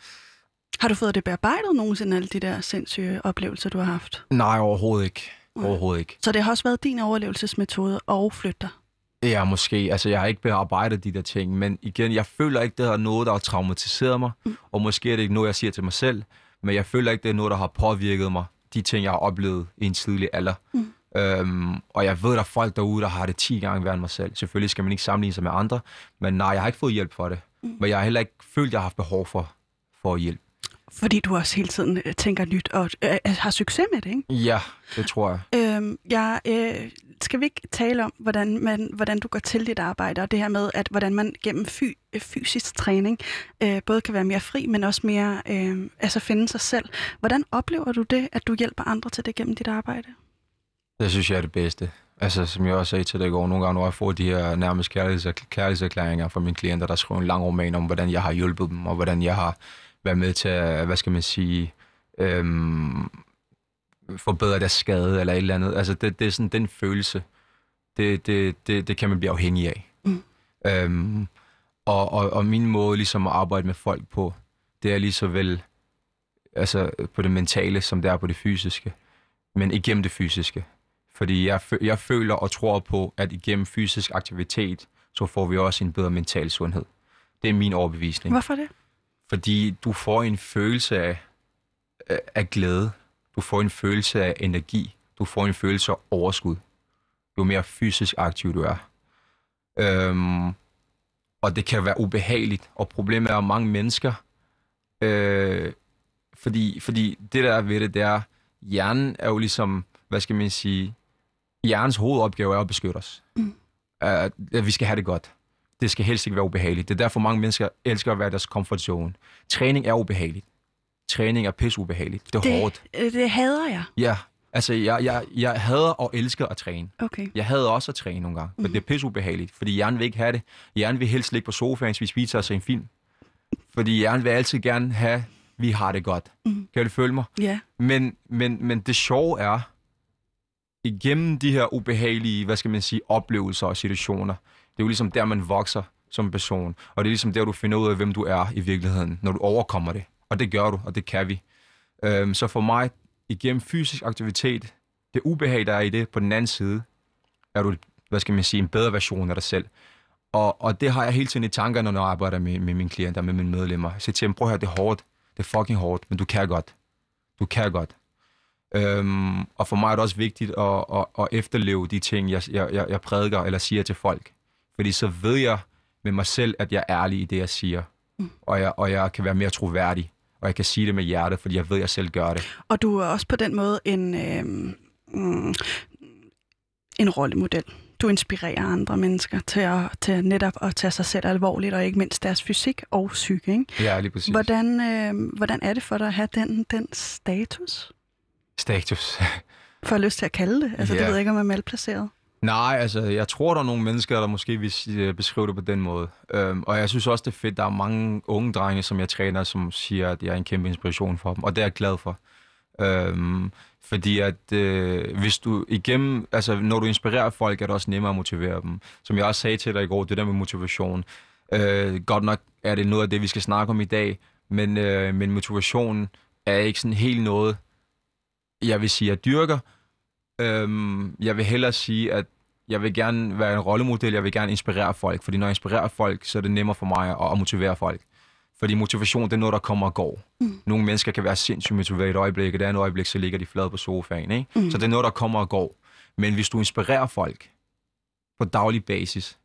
Har du fået det bearbejdet nogensinde, alle de der sindssyge oplevelser, du har haft? Nej, overhovedet ikke. Overhovedet ikke. Så det har også været din overlevelsesmetode og flytter. Ja, måske. Altså, jeg har ikke bearbejdet de der ting, men igen, jeg føler ikke, det er noget, der har traumatiseret mig, mm. og måske er det ikke noget, jeg siger til mig selv, men jeg føler ikke, det er noget, der har påvirket mig, de ting, jeg har oplevet i en tidlig alder. Mm. Øhm, og jeg ved, der er folk derude, der har det 10 gange værre end mig selv. Selvfølgelig skal man ikke sammenligne sig med andre, men nej, jeg har ikke fået hjælp for det. Mm. Men jeg har heller ikke følt, jeg har haft behov for, for hjælp. Fordi du også hele tiden øh, tænker nyt og øh, har succes med det, ikke? Ja, det tror jeg. Øhm, jeg, øh, skal vi ikke tale om, hvordan, man, hvordan du går til dit arbejde, og det her med, at hvordan man gennem fy, øh, fysisk træning øh, både kan være mere fri, men også mere øh, altså finde sig selv. Hvordan oplever du det, at du hjælper andre til det gennem dit arbejde? Det synes jeg er det bedste. Altså, som jeg også sagde til dig i går, nogle gange, når jeg får de her nærmest kærligheds- kærlighedserklæringer fra mine klienter, der skriver en lang roman om, hvordan jeg har hjulpet dem, og hvordan jeg har været med til at, hvad skal man sige, øhm, forbedre deres skade, eller et eller andet. Altså, det, det er sådan den følelse, det, det, det, det kan man blive afhængig af. Mm. Øhm, og, og, og min måde ligesom at arbejde med folk på, det er lige så vel altså, på det mentale, som det er på det fysiske, men igennem det fysiske. Fordi jeg, jeg føler og tror på, at igennem fysisk aktivitet, så får vi også en bedre mental sundhed. Det er min overbevisning. Hvorfor det? Fordi du får en følelse af, af- glæde. Du får en følelse af energi. Du får en følelse af overskud. Jo mere fysisk aktiv du er. Øhm, og det kan være ubehageligt. Og problemet er, at mange mennesker... Øh, fordi, fordi det der er ved det, det er, hjernen er jo ligesom, hvad skal man sige, hjernens hovedopgave er at beskytte os. Mm. Uh, at vi skal have det godt. Det skal helst ikke være ubehageligt. Det er derfor, mange mennesker elsker at være i deres comfort zone. Træning er ubehageligt. Træning er pisse ubehageligt. Det er Det, hårdt. øh, det hader jeg. Ja, altså jeg, jeg, jeg hader og elsker at træne. Okay. Jeg hader også at træne nogle gange, men det er pisse ubehageligt, fordi hjernen vil ikke have det. Hjernen vil helst ligge på sofaen, spise pizza og se en film. Fordi hjernen vil altid gerne have, vi har det godt. Mm. Kan du følge mig? Ja. Men, men, men det sjove er, igennem de her ubehagelige, hvad skal man sige, oplevelser og situationer, det er jo ligesom der, man vokser som person. Og det er ligesom der, du finder ud af, hvem du er i virkeligheden, når du overkommer det. Og det gør du, og det kan vi. Øhm, så for mig, igennem fysisk aktivitet, det ubehag, der er i det, på den anden side, er du, hvad skal man sige, en bedre version af dig selv. Og, og det har jeg hele tiden i tankerne, når jeg arbejder med, med mine klienter, med mine medlemmer. Jeg siger til dem, prøv at høre, det er hårdt. Det er fucking hårdt, men du kan godt. Du kan godt. Øhm, og for mig er det også vigtigt at, at, at efterleve de ting, jeg, jeg, jeg jeg prædiker eller siger til folk. Fordi så ved jeg med mig selv, at jeg er ærlig i det, jeg siger. Mm. Og, jeg, og jeg kan være mere troværdig. Og jeg kan sige det med hjertet, fordi jeg ved, at jeg selv gør det. Og du er også på den måde en, øh, mm, en rollemodel. Du inspirerer andre mennesker til, at, til netop at tage sig selv alvorligt, og ikke mindst deres fysik og psyke. Ikke? Ja, lige præcis. Hvordan, øh, hvordan er det for dig at have den, den status? Status. For at lyst til at kalde det. Altså, Ja. det ved jeg ikke, om jeg er malplaceret. Nej, altså, jeg tror, der er nogle mennesker, der måske vil øh, beskrive det på den måde. Øhm, og jeg synes også, det er fedt, der er mange unge drenge, som jeg træner, som siger, at jeg er en kæmpe inspiration for dem. Og det er jeg glad for. Øhm, fordi at øh, hvis du igennem, altså når du inspirerer folk, er det også nemmere at motivere dem. Som jeg også sagde til dig i går, det der med motivation. Øh, godt nok er det noget af det, vi skal snakke om i dag, men, øh, men motivation er ikke sådan helt noget, jeg vil sige, jeg dyrker. Øhm, jeg vil hellere sige, at jeg vil gerne være en rollemodel, jeg vil gerne inspirere folk, fordi når jeg inspirerer folk, så er det nemmere for mig at, at motivere folk. Fordi motivation, det er noget, der kommer og går. Mm. Nogle mennesker kan være sindssygt motiveret et øjeblik, og det andet øjeblik, så ligger de flade på sofaen. Ikke? Mm. Så det er noget, der kommer og går. Men hvis du inspirerer folk på daglig basis,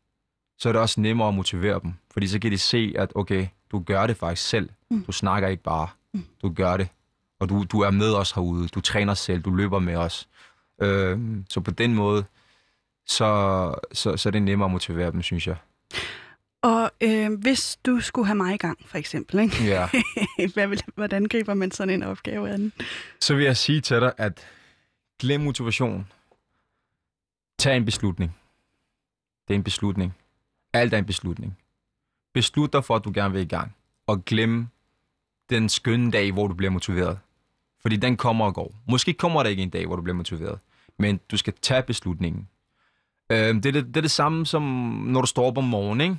så er det også nemmere at motivere dem. Fordi så kan de se, at okay, du gør det faktisk selv. Mm. Du snakker ikke bare. Mm. Du gør det. Og du, du er med os herude. Du træner selv. Du løber med os. Øh, så på den måde, så, så, så er det nemmere at motivere dem, synes jeg. Og øh, hvis du skulle have mig i gang, for eksempel, ikke? Ja. [laughs] Hvad vil, hvordan griber man sådan en opgave an? Så vil jeg sige til dig, at glem motivation. Tag en beslutning. Det er en beslutning. Alt er en beslutning. Beslut dig for, at du gerne vil i gang. Og glem den skønne dag, hvor du bliver motiveret. Fordi den kommer og går. Måske kommer der ikke en dag, hvor du bliver motiveret. Men du skal tage beslutningen. Øh, det, er det, det er det samme som, når du står op om morgenen. Ikke?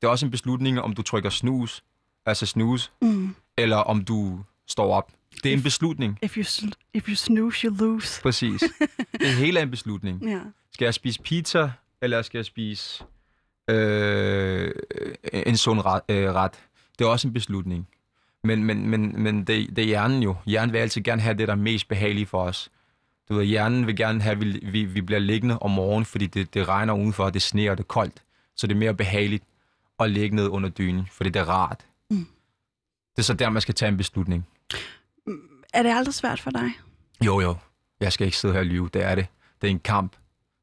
Det er også en beslutning, om du trykker snus, altså snus, Mm. eller om du står op. Det er en beslutning. If, you, if you snooze, you lose. Præcis. Det hele er en beslutning. Ja. Skal jeg spise pizza, eller skal jeg spise øh, en sund ret, øh, ret? Det er også en beslutning. Men, men, men, men det, det er hjernen jo. Hjernen vil altid gerne have det, der er mest behageligt for os. Du ved, hjernen vil gerne have, at vi, vi, vi bliver liggende om morgenen, fordi det, det regner udenfor, det sneer, og det er koldt. Så det er mere behageligt at ligge ned under dynen, fordi det er rart. Mm. Det er så der, man skal tage en beslutning. Er det aldrig svært for dig? Jo, jo. Jeg skal ikke sidde her og lyve. Det er det. Det er en kamp.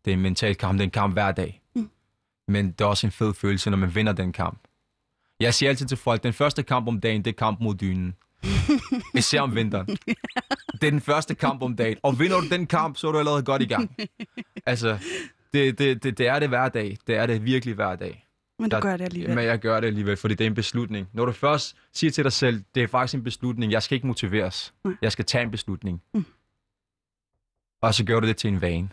Det er en mental kamp. Det er en kamp hver dag. Mm. Men det er også en fed følelse, når man vinder den kamp. Jeg siger altid til folk, den første kamp om dagen, det er kamp mod dynen. [laughs] Især om vinteren. Det er den første kamp om dagen. Og vinder du den kamp, så er du allerede godt i gang. Altså, det, det, det, det er det hver dag. Det er det virkelig hver dag. Men du Der- gør det alligevel. Men jeg gør det alligevel, fordi det er en beslutning. Når du først siger til dig selv, det er faktisk en beslutning, jeg skal ikke motiveres. Nej. Jeg skal tage en beslutning. Mm. Og så gør du det til en vane.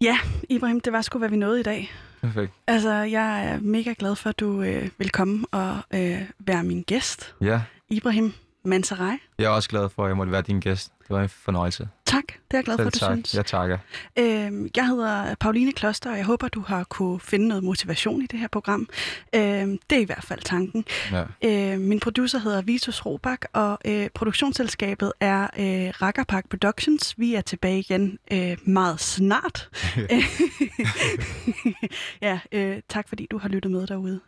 Ja, Ibrahim, det var sgu, hvad vi nåede i dag. Perfekt. Altså, jeg er mega glad for, at du øh, vil komme og øh, være min gæst. Ja, Ibrahim Mansarai. jeg er også glad for, at jeg måtte være din gæst. Det var en fornøjelse. Tak, det er jeg glad for, Selv at du tak. synes. Jeg takker. Øhm, jeg hedder Pauline Kloster, og jeg håber, du har kunne finde noget motivation i det her program. Øhm, det er i hvert fald tanken. Ja. Øh, min producer hedder Vitus Robak, og øh, produktionsselskabet er øh, Rakkerpark Productions. Vi er tilbage igen øh, meget snart. [laughs] [laughs] ja, øh, tak fordi du har lyttet med derude.